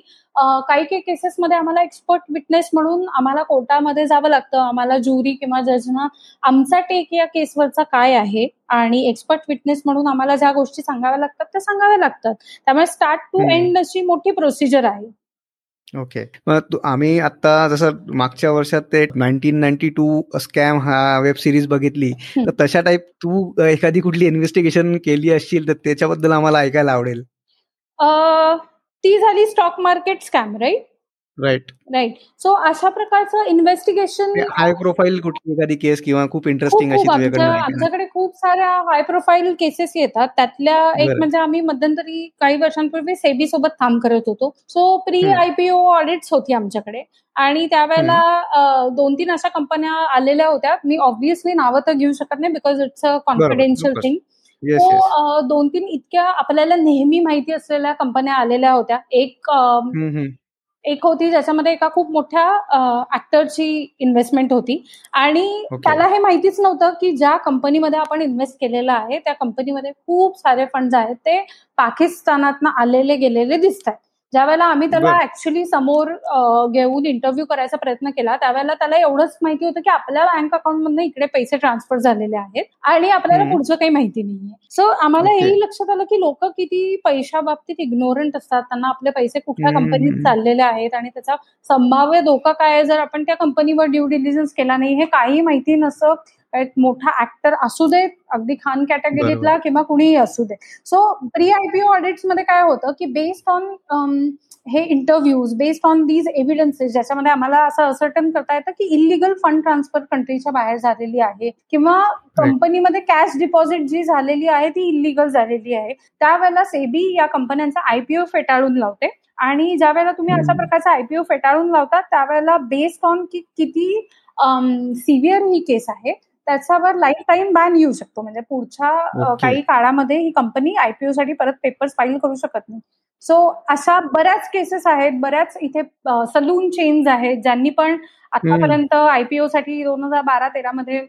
काही काही केसेसमध्ये आम्हाला एक्सपर्ट विटनेस म्हणून आम्हाला कोर्टामध्ये जावं लागतं. आम्हाला ज्युरी किंवा जजना आमचा टेक या केसवरचा काय आहे आणि एक्सपर्ट विटनेस म्हणून आम्हाला ज्या गोष्टी सांगाव्या लागतात त्या सांगाव्या लागतात. त्यामुळे स्टार्ट टू एंड अशी मोठी प्रोसिजर आहे. ओके. मग आम्ही आता जसं मागच्या वर्षात ते नाईन्टीन नाईन्टी टू स्कॅम हा वेब सिरीज बघितली तर तशा टाईप तू एखादी कुठली इन्व्हेस्टिगेशन केली असशील तर त्याच्याबद्दल आम्हाला ऐकायला आवडेल. ती झाली stock market scam right? Right right so अशा प्रकारचं इन्व्हेस्टिगेशन हाय प्रोफाईल कुठली एखादी केस किंवा खूप इंटरेस्टिंग अशी आमच्याकडे खूप साऱ्या हाय प्रोफाईल केसेस येतात. त्यातल्या एक म्हणजे आम्ही मध्यंतरी काही वर्षांपूर्वी सेबी सोबत काम करत होतो. सो प्री आयपीओ ऑडिट्स होती आमच्याकडे. आणि त्यावेळेला दोन तीन अशा कंपन्या आलेल्या होत्या. मी ऑब्व्हियसली नावं तर घेऊ शकत नाही because it's a confidential thing तो दोन तीन इतक्या आपल्याला नेहमी माहिती असलेल्या कंपन्या आलेल्या होत्या. एक एक होती ज्याच्यामध्ये एका खूप मोठ्या ऍक्टरची इन्व्हेस्टमेंट होती. आणि त्याला हे माहितीच नव्हतं की ज्या कंपनीमध्ये आपण इन्व्हेस्ट केलेलं आहे त्या कंपनीमध्ये खूप सारे फंड आहेत ते पाकिस्तानात आलेले गेलेले दिसत आहेत ज्या वेळेला आम्ही त्याला ऍक्च्युली समोर घेऊन इंटरव्ह्यू करायचा प्रयत्न केला त्यावेळेला त्याला एवढंच माहिती होतं की आपल्या बँक अकाउंट मधून इकडे पैसे ट्रान्सफर झालेले आहेत आणि आपल्याला पुढचं काही माहिती नाहीये. सो आम्हाला हेही लक्षात आलं की लोक किती पैशा बाबतीत इग्नोरंट असतात त्यांना आपले पैसे कुठल्या कंपनीत चाललेले आहेत आणि त्याचा संभाव्य धोका काय जर आपण त्या कंपनीवर ड्यू डिलिजन्स केला नाही हे काही माहिती नसतं एक मोठा ऍक्टर असू दे अगदी खान कॅटेगरीतला किंवा कुणीही असू दे. सो प्री आयपीओ ऑडिट्समध्ये काय होतं की बेस्ड ऑन हे interviews based on these evidences ज्याच्यामध्ये आम्हाला असं असर्टन करता येतं की इलिगल फंड ट्रान्सफर कंट्रीच्या बाहेर झालेली आहे किंवा कंपनीमध्ये कॅश डिपॉझिट जी झालेली आहे ती इलिगल झालेली आहे. त्यावेळेला सेबी या कंपन्यांचा आयपीओ फेटाळून लावते. आणि ज्या वेळेला तुम्ही अशा प्रकारचा आयपीओ फेटाळून लावता त्यावेळेला बेस्ड ऑन की किती सिव्हिअर ही केस आहे त्याच्यावर लाईफ टाईम बॅन येऊ शकतो. म्हणजे पुढच्या काही काळामध्ये ही कंपनी आयपीओ साठी परत पेपर्स फाईल करू शकत नाही. सो अशा बऱ्याच केसेस आहेत. बऱ्याच इथे सलून चेन्स आहेत ज्यांनी पण आतापर्यंत आयपीओ साठी दोन हजार बारा तेरा मध्ये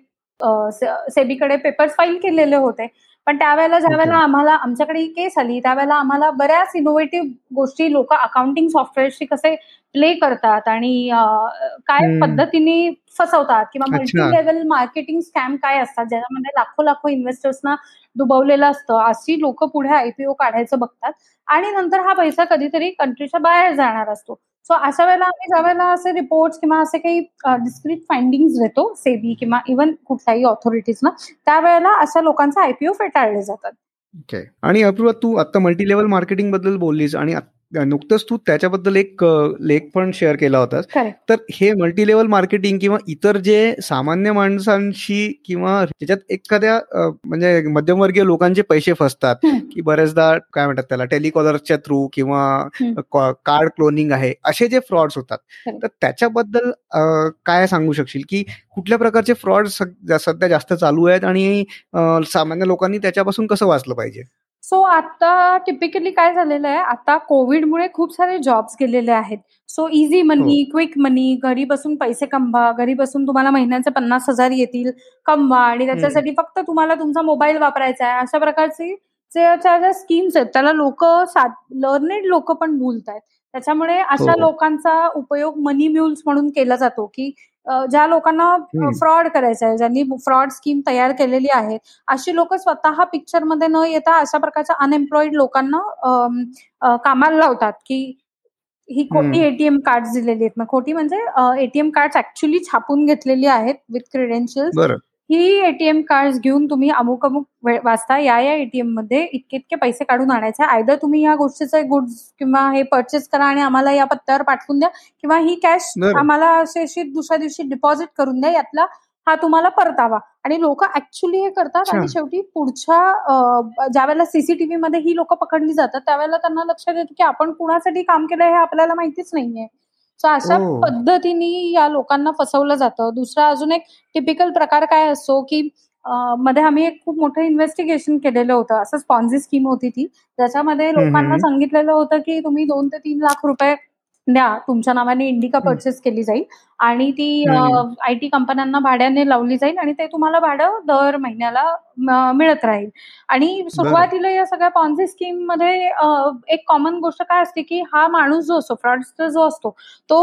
सेबीकडे पेपर्स फाईल केलेले होते. पण त्यावेळेला ज्या वेळेला आम्हाला आमच्याकडे ही केस आली त्यावेळेला आम्हाला बऱ्याच इनोव्हेटिव्ह गोष्टी लोक अकाउंटिंग सॉफ्टवेअरशी कसे प्ले करतात आणि काय पद्धतीने फसवतात किंवा मल्टी लेवल मार्केटिंग स्कॅम काय असतात? ज्याच्यामध्ये लाखो लाखो इन्व्हेस्टर्सना दुबवलेलं असतं. अशी लोक पुढे आयपीओ काढायचं बघतात आणि नंतर हा पैसा कधीतरी कंट्रीच्या बाहेर जाणार असतो. सो अशा वेळेला आम्ही ज्या वेळेला असे रिपोर्ट किंवा असे काही डिस्क्रिट फाइंडिंग देतो सेबी किंवा इव्हन कुठल्याही ऑथॉरिटीजना त्यावेळेला अशा लोकांचे आयपीओ फेटाळले जातात. ओके आणि अपूर्वा तू आता मल्टी लेवल मार्केटिंगबद्दल बोललीस आणि नुकतंच तू त्याच्याबद्दल एक लेख पण शेअर केला होतास. तर हे मल्टी लेवल मार्केटिंग किंवा इतर जे सामान्य माणसांशी किंवा त्याच्यात एखाद्या म्हणजे मध्यमवर्गीय लोकांचे पैसे फसतात की बरेचदा काय म्हणतात त्याला टेलिकॉलरच्या थ्रू किंवा कार्ड क्लोनिंग आहे असे जे फ्रॉड्स होतात. तर त्याच्याबद्दल काय सांगू शकशील? की कुठल्या प्रकारचे फ्रॉड सध्या जास्त चालू आहेत आणि सामान्य लोकांनी त्याच्यापासून कसं वाचलं पाहिजे? सो आता टिपिकली काय झालेलं आहे? आता कोविडमुळे खूप सारे जॉब्स गेलेले आहेत. So easy money quick money घरी बसून पैसे कमवा घरी बसून तुम्हाला महिन्याचे पन्नास हजार येतील कमवा आणि त्याच्यासाठी फक्त तुम्हाला तुमचा मोबाईल वापरायचा आहे. अशा प्रकारचे ज्या स्कीम्स आहेत त्याला लोक लर्नेड लोक पण बोलत आहेत त्याच्यामुळे अशा हो. लोकांचा उपयोग मनी म्युल्स म्हणून केला जातो की ज्या लोकांना फ्रॉड करायचा आहे ज्यांनी फ्रॉड स्कीम तयार केलेली आहे अशी लोक स्वतः पिक्चरमध्ये न येता अशा प्रकारच्या अनएम्प्लॉईड लोकांना कामाला लावतात की ही खोटी एटीएम कार्ड दिलेली आहेत. खोटी म्हणजे एटीएम कार्ड ऍक्च्युली छापून घेतलेली आहेत विथ क्रेडेन्शियल ही एटीएम कार्ड घेऊन तुम्ही अमुक अमुक वाजता या या एटीएममध्ये इतके इतके पैसे काढून आणायचे. आयदर तुम्ही या गोष्टीचे गुड्स किंवा हे परचेस करा आणि आम्हाला या पत्त्यावर पाठवून द्या किंवा ही कॅश आम्हाला अशी अशी दुसऱ्या दिवशी डिपॉझिट करून द्या. यातला हा तुम्हाला परतावा. आणि लोक ऍक्च्युली हे करतात आणि शेवटी पुढच्या ज्या वेळेला सीसीटीव्ही मध्ये ही लोक पकडली जातात त्यावेळेला त्यांना लक्षात येतं की आपण कुणासाठी काम केलं हे आपल्याला माहितीच नाहीये. सो अशा पद्धतीने या लोकांना फसवलं जातं. दुसरा अजून एक टिपिकल प्रकार काय असतो की मध्ये आम्ही एक खूप मोठं इन्व्हेस्टिगेशन केलेलं होतं. असं स्पॉन्झी स्कीम होती ती. ज्याच्यामध्ये लोकांना सांगितलेलं होतं की तुम्ही दोन ते तीन लाख रुपये द्या तुमच्या नावाने इंडिका परचेस केली जाईल आणि ती आय टी कंपन्यांना भाड्याने लावली जाईल आणि ते तुम्हाला भाडं दर महिन्याला मिळत राहील. आणि सुरुवातीला या सगळ्या पॉन्झी स्कीममध्ये एक कॉमन गोष्ट काय असते की हा माणूस जो असतो फ्रॉडस्टर जो असतो तो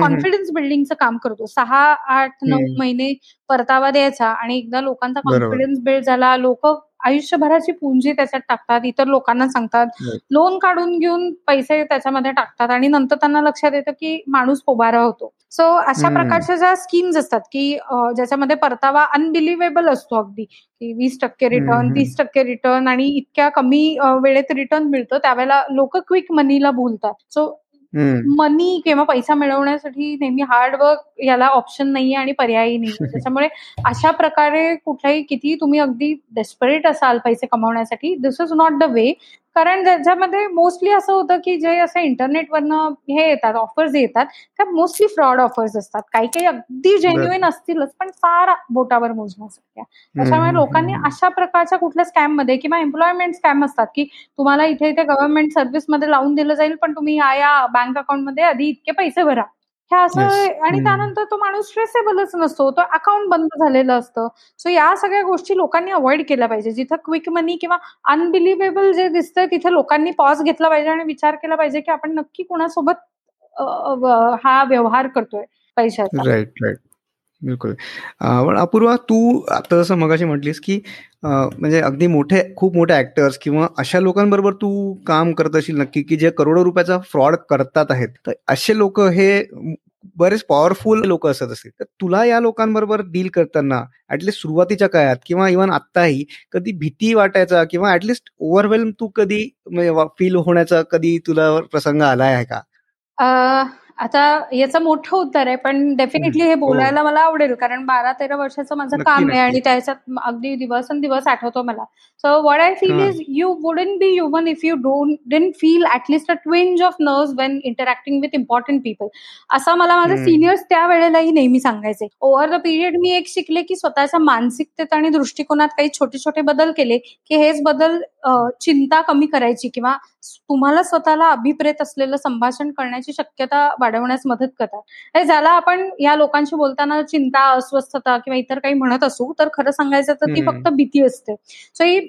कॉन्फिडन्स बिल्डिंगचं काम करतो. सहा आठ नऊ महिने परतावा द्यायचा आणि एकदा लोकांचा कॉन्फिडन्स बिल्ड झाला लोक आयुष्यभराची पुंजी त्याच्यात टाकतात इतर लोकांना सांगतात. लोन काढून घेऊन पैसे त्याच्यामध्ये टाकतात आणि नंतर त्यांना लक्षात येतं की माणूस पोबारा होतो. सो अशा प्रकारच्या ज्या स्कीम्स असतात की ज्याच्यामध्ये परतावा अनबिलिव्हेबल असतो अगदी. की वीस टक्के रिटर्न तीस टक्के रिटर्न आणि इतक्या कमी वेळेत रिटर्न मिळतं त्यावेळेला लोक क्विक मनीला बोलतात सो मनी किंवा पैसा मिळवण्यासाठी नेहमी हार्डवर्क याला ऑप्शन नाहीये आणि पर्यायी नाही त्याच्यामुळे अशा प्रकारे कुठलाही किती तुम्ही अगदी डेस्परेट असाल पैसे कमवण्यासाठी this is not the way कारण ज्याच्यामध्ये मोस्टली असं होतं की जे असं इंटरनेटवरनं हे येतात ऑफर्स येतात त्या मोस्टली फ्रॉड ऑफर्स असतात. काही काही अगदी जेन्युइन असतीलच पण फार बोटावर मोजण्यासारख्या त्याच्यामुळे लोकांनी अशा प्रकारच्या कुठल्या स्कॅममध्ये किंवा एम्प्लॉयमेंट स्कॅम असतात की तुम्हाला इथे इथे गव्हर्नमेंट सर्व्हिसमध्ये लावून दिलं जाईल पण तुम्ही या या बँक अकाउंटमध्ये आधी इतके पैसे भरा. हे असं आणि त्यानंतर तो माणूस ट्रेसेबलच नसतो. तो अकाउंट बंद झालेलं असतं. सो या सगळ्या गोष्टी लोकांनी अवॉइड केल्या पाहिजे. जिथं क्विक मनी किंवा अनबिलिव्हेबल जे दिसतंय तिथे लोकांनी पॉज घेतला पाहिजे आणि विचार केला पाहिजे की आपण नक्की कुणासोबत हा व्यवहार करतोय पैशाचा. राईट राईट बिलकुल. अपूर्वा तू आता जसं मगाशी म्हटलीस की म्हणजे अगदी मोठे खूप मोठे ऍक्टर्स किंवा अशा लोकांबरोबर तू काम करत असेल नक्की की जे करोडो रुपयाचा फ्रॉड करतात आहेत. तर असे लोक हे बरेच पॉवरफुल लोक असत असतील. तर तुला या लोकांबरोबर डील करताना ऍटलिस्ट सुरुवातीच्या काळात किंवा इव्हन आत्ताही कधी भीती वाटायचा किंवा ऍटलिस्ट ओव्हरवेल्म तू कधी म्हणजे फील होण्याचा कधी तुला प्रसंग आलाय आहे का? आता याचं मोठं उत्तर आहे पण डेफिनेटली हे हो. बोलायला मला आवडेल कारण बारा तेरा वर्षाचं माझं काम आहे आणि त्याच्यात अगदी दिवस दिवस आठवतो मला. So what I feel is you wouldn't be human if you don't dent feel at least a twinge of nerves when interacting with important people असं मला माझे सिनियर्स त्या वेळेलाही नेहमी सांगायचे. ओव्हर द पिरियड मी एक शिकले की स्वतःच्या मानसिकतेत आणि दृष्टिकोनात काही छोटे छोटे बदल केले की हेच बदल चिंता कमी करायची किंवा तुम्हाला स्वतःला अभिप्रेत असलेलं संभाषण करण्याची शक्यता वाढवण्यास मदत करतात. ज्याला आपण या लोकांशी बोलताना चिंता अस्वस्थता किंवा इतर काही म्हणत असू तर खरं सांगायचं तर ती फक्त भीती असते. सो ही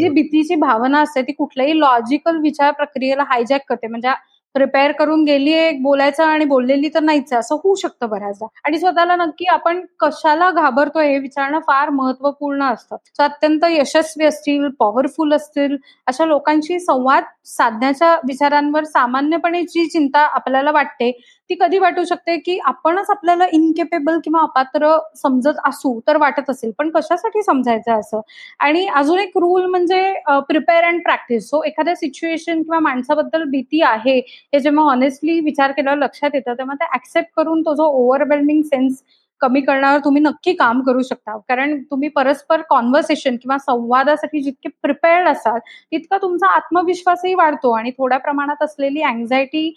जी भीतीची भावना असते ती कुठल्याही लॉजिकल विचार प्रक्रियेला हायजॅक करते. म्हणजे प्रिपेअर करून गेली बोलायचं आणि बोललेली तर नाहीच असं होऊ शकतं बऱ्याचदा. आणि स्वतःला नक्की आपण कशाला घाबरतोय हे विचारणं फार महत्त्वपूर्ण असतं. सो अत्यंत यशस्वी असतील पॉवरफुल असतील अशा लोकांशी संवाद साधण्याच्या विचारांवर सामान्यपणे जी चिंता आपल्याला वाटते ती कधी वाटू शकते की आपणच आपल्याला इनकेपेबल किंवा अपात्र समजत असू तर वाटत असेल. पण कशासाठी समजायचं असं? आणि अजून एक रूल म्हणजे प्रिपेअर अँड प्रॅक्टिस सो एखाद्या सिच्युएशन किंवा माणसाबद्दल भीती आहे हे जेव्हा ऑनेस्टली विचार केल्यावर लक्षात येतं तेव्हा ते ऍक्सेप्ट करून तो जो ओव्हरवेल्मिंग सेन्स कमी करण्यावर तुम्ही नक्की काम करू शकता. कारण तुम्ही परस्पर कॉन्व्हर्सेशन किंवा संवादासाठी जितके प्रिपेअर्ड असाल तितका तुमचा आत्मविश्वासही वाढतो आणि थोड्या प्रमाणात असलेली अँझायटी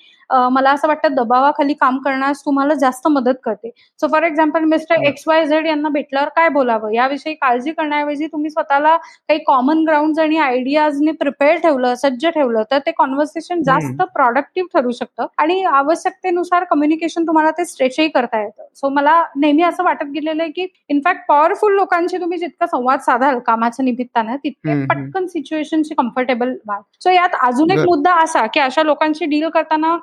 मला असं वाटतं दबावाखाली काम करण्यास तुम्हाला जास्त मदत करते. So for example Mister X Y Z यांना भेटल्यावर काय बोलावं? याविषयी काळजी करण्याऐवजी तुम्ही स्वतःला काही कॉमन ग्राउंड आणि आयडियाजने प्रिपेअर ठेवलं सज्ज ठेवलं तर ते कॉन्व्हर्सेशन जास्त प्रॉडक्टिव्ह ठरू शकतं. आणि आवश्यकतेनुसार कम्युनिकेशन तुम्हाला ते स्ट्रेचही करता येतं. सो मला नेहमी असं वाटत गेलेलं आहे की इनफॅक्ट पॉवरफुल लोकांशी तुम्ही जितका संवाद साधाल कामाच्या निमित्तानं तितके पटकन सिच्युएशनशी कम्फर्टेबल व्हाल सो यात अजून एक मुद्दा असा की अशा लोकांशी डील करताना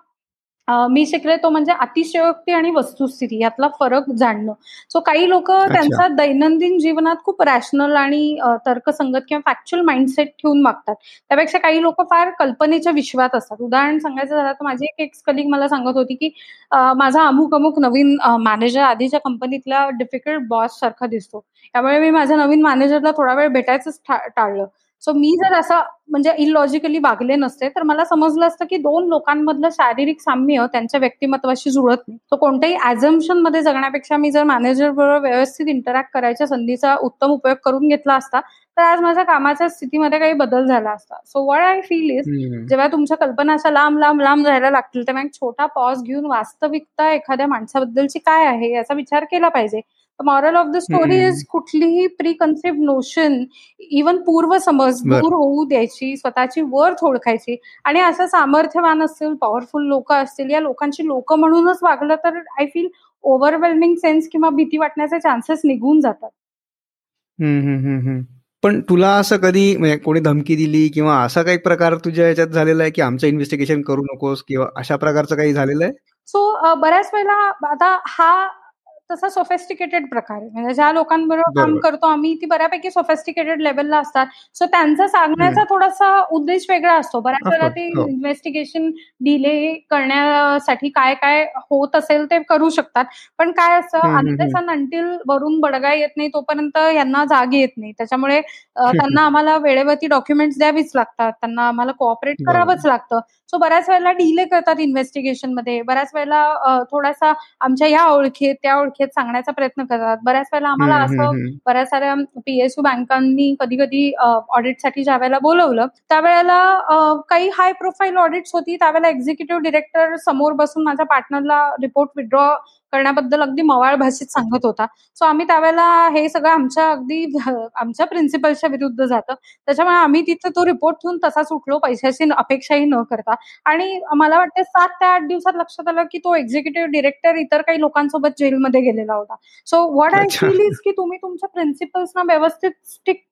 मी शिकले तो म्हणजे अतिशयोक्ती आणि वस्तुस्थिती यातला फरक जाणणं. सो काही लोक त्यांचा दैनंदिन जीवनात खूप रॅशनल आणि तर्कसंगत किंवा फॅक्च्युअल माइंडसेट ठेवून मागतात. त्यापेक्षा काही लोक फार कल्पनेच्या विश्वात असतात. उदाहरण सांगायचं झालं तर माझी एक एक्स कलिग मला सांगत होती की माझा अमुक अमुक नवीन मॅनेजर आधीच्या कंपनीतल्या डिफिकल्ट बॉस सारखा दिसतो. त्यामुळे मी माझ्या नवीन मॅनेजरला थोडा वेळ भेटायचंच टाळलं. सो मी जर असं म्हणजे इलॉजिकली वागले नसते तर मला समजलं असतं की दोन लोकांमधलं शारीरिक साम्य त्यांच्या व्यक्तिमत्वाशी जुळत नाही. तो कोणत्याही ऍझम्शनमध्ये जगण्यापेक्षा मी जर मॅनेजर बरोबर व्यवस्थित इंटरॅक्ट करायच्या संधीचा उत्तम उपयोग करून घेतला असता तर आज माझ्या कामाच्या स्थितीमध्ये काही बदल झाला असता. So what I feel is जेव्हा तुमच्या कल्पना अशा लांब लांब लांब जायला लागतील तेव्हा एक छोटा पॉज घेऊन वास्तविकता एखाद्या माणसाबद्दलची काय आहे याचा विचार केला पाहिजे. Moral of the story is कुठलीही प्री कन्सेप्ट नोशन इवन पूर्व समज दूर होऊ द्यायची स्वतःची वर्थ ओळखायची आणि असं सामर्थ्यवान असतील पॉवरफुल लोक असतील या लोकांची लोक म्हणूनच वागलं तर आय फील ओव्हरवेल्मिंग सेन्स किंवा भीती वाटण्याचे चान्सेस निघून जातात. पण तुला असं कधी म्हणजे कोणी धमकी दिली किंवा असा काही प्रकार तुझ्या याच्यात झालेला आहे की आमचं इन्व्हेस्टिगेशन करू नकोस किंवा अशा प्रकारचं काही झालेलं आहे? सो बऱ्याच वेळेला आता हा तसा सोफेस्टिकेटेड प्रकार म्हणजे ज्या लोकांबरोबर काम करतो आम्ही ती बऱ्यापैकी सोफेस्टिकेटेड लेवलला असतात. सो त्यांचा सांगण्याचा थोडासा उद्देश वेगळा असतो. बऱ्याच वेळा ते इन्व्हेस्टिगेशन डिले करण्यासाठी काय काय होत असेल ते करू शकतात. पण काय असतं अंत्यसन अंटील वरून बडगा येत नाही तोपर्यंत यांना जाग येत नाही. त्याच्यामुळे त्यांना आम्हाला वेळेवरती डॉक्युमेंट्स द्यावीच लागतात. त्यांना आम्हाला कोऑपरेट करावंच लागतं. सो बऱ्याच वेळेला डिले करतात इन्व्हेस्टिगेशनमध्ये. बऱ्याच वेळेला थोडासा आमच्या या ओळखीत त्या ओळखीत सांगण्याचा प्रयत्न करतात. बऱ्याच वेळेला आम्हाला असं बऱ्याच साऱ्या पीएसयू बँकांनी कधी कधी ऑडिटसाठी ज्या वेळेला बोलवलं त्यावेळेला काही हाय प्रोफाईल ऑडिट्स होती. त्यावेळेला एक्झिक्युटिव्ह डिरेक्टर समोर बसून माझ्या पार्टनरला रिपोर्ट विड्रॉ करण्याबद्दल अगदी मवाळ भाषेत सांगत होता. सो आम्ही त्यावेळेला हे सगळं आमच्या अगदी आमच्या प्रिन्सिपलच्या विरुद्ध जातं. त्याच्यामुळे आम्ही तिथं तो रिपोर्ट ठेवून तसाच उठलो पैशाची अपेक्षाही न करता. आणि मला वाटतं सात ते आठ दिवसात लक्षात आलं की तो एक्झिक्युटिव्ह डिरेक्टर इतर काही लोकांसोबत जेलमध्ये गेलेला होता. So what I feel is की तुम्ही तुमच्या प्रिन्सिपल्सना व्यवस्थित स्टिक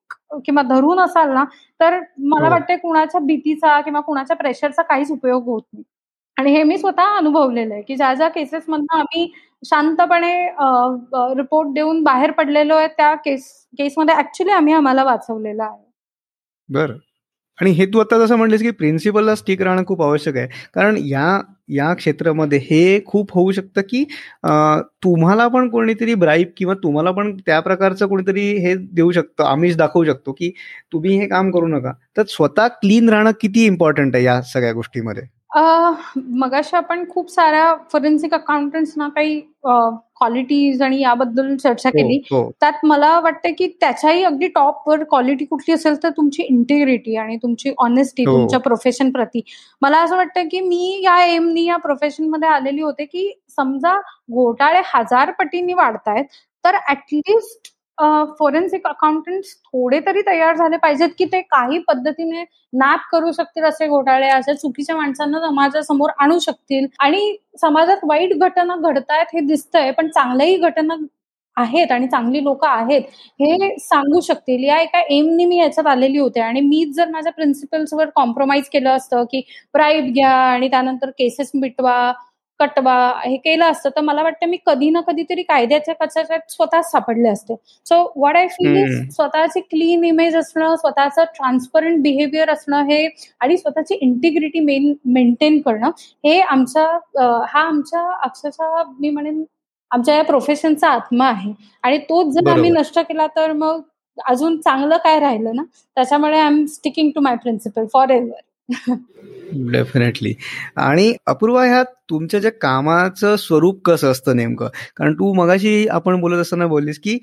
किंवा धरून असाल ना तर मला हो. वाटतं कुणाच्या भीतीचा किंवा कुणाच्या प्रेशरचा काहीच उपयोग होत नाही. आणि हे मी स्वतः अनुभवलेलं आहे की ज्या ज्या केसेस मधनं आम्ही शांतपणे रिपोर्ट देऊन बाहेर पडलेलो आहे त्या केस केसमध्ये ऍक्च्युली आम्ही आम्हाला वाचवलेलं आहे. बरं. आणि हे तू आता जसं म्हणलीस की प्रिन्सिपलला स्टिक राहणं खूप आवश्यक आहे. कारण या या क्षेत्रामध्ये हे खूप होऊ शकतं की तुम्हाला पण कोणीतरी ब्राईब किंवा तुम्हाला पण त्या प्रकारचं कोणीतरी हे देऊ शकतं आम्हीच दाखवू शकतो की तुम्ही हे काम करू नका. तर स्वतः क्लीन राहणं किती इम्पॉर्टंट आहे या सगळ्या गोष्टीमध्ये? मगाशी आपण खूप साऱ्या फॉरेन्सिक अकाउंटंट्सना काही क्वालिटीज आणि याबद्दल चर्चा हो, केली हो. त्यात मला वाटतं की त्याच्याही अगदी टॉपवर क्वालिटी कुठली असेल तर तुमची इंटिग्रिटी आणि तुमची ऑनेस्टी हो. तुमच्या प्रोफेशन प्रती मला असं वाटतं की मी या एमनी या प्रोफेशनमध्ये आलेली होते की समजा घोटाळे हजार पटींनी वाढतायत तर ऍटलिस्ट फॉरेन्सिक अकाउंटंट थोडे तरी तयार झाले पाहिजेत की ते काही पद्धतीने नॅप करू शकतील असे घोटाळे अशा चुकीच्या माणसांना समाजासमोर आणू शकतील. आणि समाजात वाईट घटना घडतायत हे दिसतंय पण चांगल्याही घटना आहेत आणि चांगली लोक आहेत हे सांगू शकतील. या एका एमनी मी याच्यात आलेली होते आणि मीच जर माझ्या प्रिन्सिपल्सवर कॉम्प्रोमाइज केलं असतं की ब्राईब घ्या आणि त्यानंतर केसेस मिटवा कटवा हे केलं असतं तर मला वाटतं मी कधी ना कधीतरी कायद्याच्या कचाच्यात स्वतःच सापडले असते. So what I feel is स्वतःची क्लीन इमेज असणं स्वतःचं ट्रान्सपरंट बिहेवियर असणं हे आणि स्वतःची इंटिग्रिटी मेन मेंटेन करणं हे आमचा हा आमच्या अक्षरशः मी म्हणेन आमच्या या प्रोफेशनचा आत्मा आहे. आणि तोच जर आम्ही नष्ट केला तर मग अजून चांगलं काय राहिलं ना? त्याच्यामुळे I am sticking to my principle forever definitely आणि अपूर्वा ह्या तुमच्या ज्या कामाचं स्वरूप कसं असतं नेमकं? कारण तू मगाशी आपण बोलत असताना बोललीस की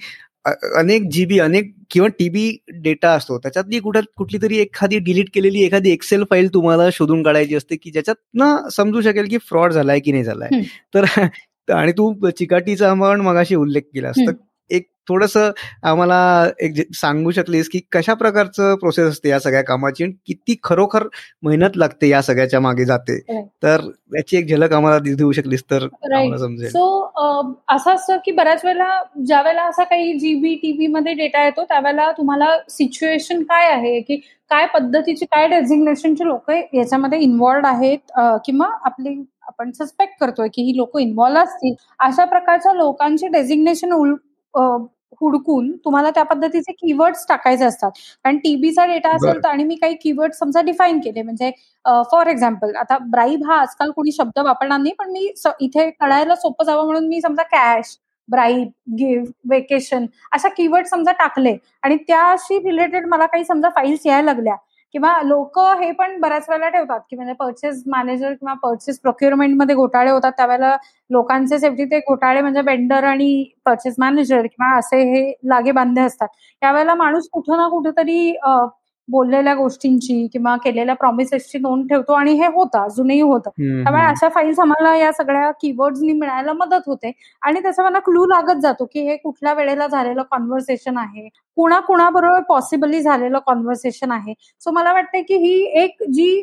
अनेक जीबी अनेक किंवा टीबी डेटा असतो. त्याच्यातली कुठं कुठली तरी एखादी डिलीट केलेली एखादी एक्सेल फाईल तुम्हाला शोधून काढायची असते की ज्याच्यात ना समजू शकेल की फ्रॉड झालाय की नाही झालाय. तर आणि तू चिकाटीचा पण मगाशी उल्लेख केला एक थोडस आम्हाला एक सांगू शकलीस की कशा प्रकारचं प्रोसेस असते या सगळ्या कामाची किती खरोखर मेहनत लागते या सगळ्याच्या मागे जाते. तर याची एक झलक आम्हाला देऊ शकलीस तर समजेल. सो असं असतं की बऱ्याच वेळेला ज्या वेळेला असा काही जीबी टीव्ही मध्ये डेटा येतो त्यावेळेला तुम्हाला सिच्युएशन काय आहे? की काय पद्धतीची काय डेझिग्नेशनचे लोक याच्यामध्ये इन्व्हॉल्ड आहेत? किंवा आपली आपण सस्पेक्ट करतोय की ही लोक इन्व्हॉल्व असतील? अशा प्रकारच्या लोकांचे डेझिग्नेशन हुडकून तुम्हाला त्या पद्धतीचे कीवर्ड्स टाकायचे असतात. कारण टीबीचा डेटा असेल तर आणि मी काही कीवर्ड समजा डिफाईन केले. म्हणजे फॉर एक्झाम्पल आता ब्राईब हा आजकाल कोणी शब्द वापरणार नाही पण मी इथे कळायला सोपं जावं म्हणून मी समजा कॅश ब्राईब गिफ्ट वेकेशन अशा कीवर्ड समजा टाकले. आणि त्याशी रिलेटेड मला काही समजा फाईल्स यायला लागल्या. किंवा लोक हे पण बऱ्याच वेळेला ठेवतात की म्हणजे पर्चेस मॅनेजर किंवा पर्चेस मध्ये घोटाळे होतात त्यावेळेला लोकांचे सेफ्टी ते घोटाळे म्हणजे वेंडर आणि पर्चेस मॅनेजर किंवा असे हे लागे बांधे असतात. त्यावेळेला माणूस कुठं ना कुठेतरी बोललेल्या गोष्टींची किंवा केलेल्या प्रॉमिसेसची नोंद ठेवतो आणि हे होतं अजूनही होतं. त्यामुळे अशा फाईल्स आम्हाला या सगळ्या कीवर्ड्सनी मिळायला मदत होते. आणि त्याचा मला क्लू लागत जातो की हे कुठल्या वेळेला झालेलं कॉन्व्हर्सेशन आहे. कुणा कुणाबरोबर पॉसिबली झालेलं कॉन्व्हर्सेशन आहे. सो मला वाटतं की ही एक जी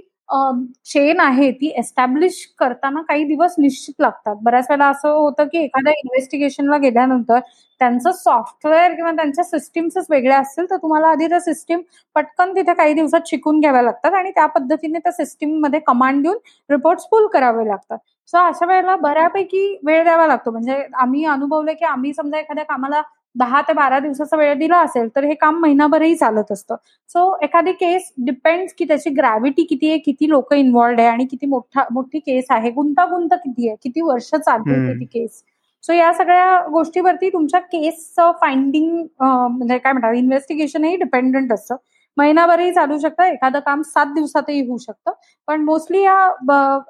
चेन आहे ती एस्टॅब्लिश करताना काही दिवस निश्चित लागतात. बऱ्याच वेळेला असं होतं की एखाद्या इन्व्हेस्टिगेशनला गेल्यानंतर त्यांचं सॉफ्टवेअर किंवा त्यांच्या सिस्टीम्सच वेगळ्या असतील तर तुम्हाला आधी त्या सिस्टीम पटकन तिथे काही दिवसात शिकून घ्याव्या लागतात आणि त्या पद्धतीने त्या सिस्टीममध्ये कमांड देऊन रिपोर्ट्स फुल करावे लागतात. सो अशा वेळेला बऱ्यापैकी वेळ द्यावा लागतो. म्हणजे आम्ही अनुभवलं की आम्ही समजा एखाद्या कामाला दहा ते बारा दिवसाचा वेळ दिला असेल तर हे काम महिनाभरही चालत असतं. सो एखादी केस डिपेंड की त्याची ग्रॅव्हिटी किती आहे किती लोक इन्व्हॉल्ड आहे आणि किती मोठा मोठी केस आहे गुंतागुंत किती आहे किती वर्ष चालते ती केस सो या सगळ्या गोष्टीवरती तुमच्या केसचं फाइंडिंग म्हणजे काय म्हणतात इन्व्हेस्टिगेशनही डिपेंडंट असतं. महिनाभरही चालू शकतं एखादं काम सात दिवसातही होऊ शकतं. पण मोस्टली या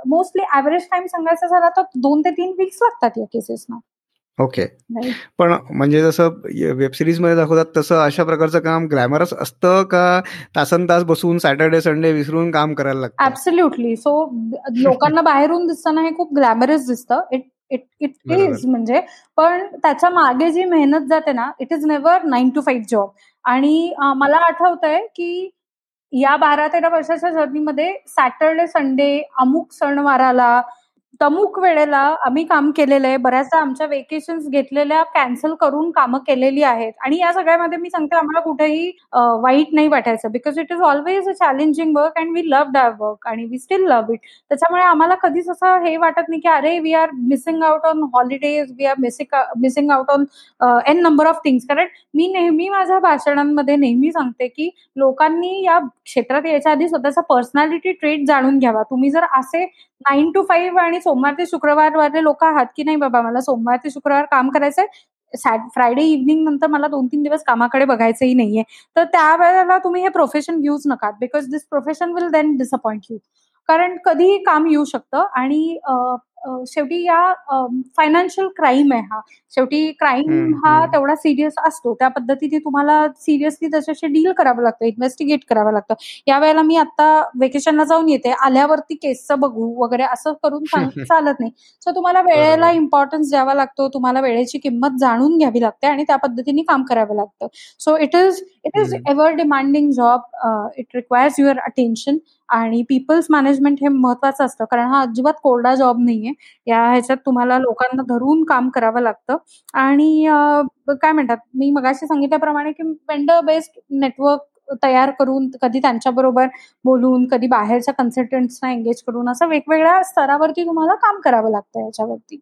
मोस्टली ऍव्हरेज टाइम सांगायचं झाला तर दोन ते तीन वीक्स लागतात या केसेसना ओके. पण म्हणजे जसं वेब सिरीजमध्ये दाखवतात तसं अशा प्रकारचं काम ग्लॅमरस असतं का? तासन तास बसून सॅटर्डे संडे विसरून काम करायला लागतं? ऍब्सोल्युटली सो लोकांना बाहेरून दिसताना हे खूप ग्लॅमरस दिसतं. इट इट इट इज म्हणजे पण त्याच्यामागे जी मेहनत जाते ना it is never nine to five job आणि मला आठवतंय की या बारा तेरा वर्षाच्या जर्नीमध्ये सॅटरडे संडे अमुक सणवाराला तमुक वेळेला आम्ही काम केलेलं आहे. बऱ्याचदा आमच्या वेकेशन घेतलेल्या कॅन्सल करून कामं केलेली आहेत. आणि या सगळ्यामध्ये मी सांगते आम्हाला कुठेही वाईट नाही वाटायचं. Because it is always a challenging work and we love that work आणि वी स्टील लव्ह इट त्याच्यामुळे आम्हाला कधीच असं हे वाटत नाही की अरे we are missing out on holidays we are missing missing out on n number of things कारण मी नेहमी माझ्या भाषणांमध्ये नेहमी सांगते की लोकांनी या क्षेत्रात यायच्या आधी स्वतःचा पर्सनॅलिटी ट्रेट जाणून घ्यावा. तुम्ही जर असे नाईन टू फाईव्ह आणि सोमवार ते शुक्रवार वाले लोक आहात की नाही बाबा? मला सोमवार ते शुक्रवार काम करायचंय. फ्रायडे इव्हनिंग नंतर मला दोन तीन दिवस कामाकडे बघायचंही नाहीये. तर त्यावेळेला तुम्ही हे प्रोफेशन घेऊच नका because this profession will then disappoint you कारण कधीही काम येऊ शकतं आणि शेवटी या फायनान्शियल क्राईम आहे हा. शेवटी क्राईम हा तेवढा सिरियस असतो. त्या पद्धतीने तुम्हाला सिरियसली त्याच्याशी डील करावं लागतं इन्व्हेस्टिगेट करावं लागतं. या वेळेला मी आता वेकेशनला जाऊन येते. आल्यावरती केसचं बघू वगैरे असं करून चालत नाही. सो तुम्हाला वेळेला इम्पॉर्टन्स द्यावा लागतो. तुम्हाला वेळेची किंमत जाणून घ्यावी लागते आणि त्या पद्धतीने काम करावं लागतं. So it is it is ever demanding job it requires your attention आणि पीपल्स मॅनेजमेंट हे महत्वाचं असतं. कारण हा अजिबात कोरडा जॉब नाहीये. या ह्याच्यात तुम्हाला लोकांना धरून काम करावं लागतं. आणि काय म्हणतात मी मगाशी सांगितल्याप्रमाणे की वेंडर बेस्ड नेटवर्क तयार करून कधी त्यांच्याबरोबर बोलून कधी बाहेरच्या कन्सल्टंट्सना एंगेज करून असं वेगवेगळ्या स्तरावरती तुम्हाला काम करावं लागतं याच्यावरती.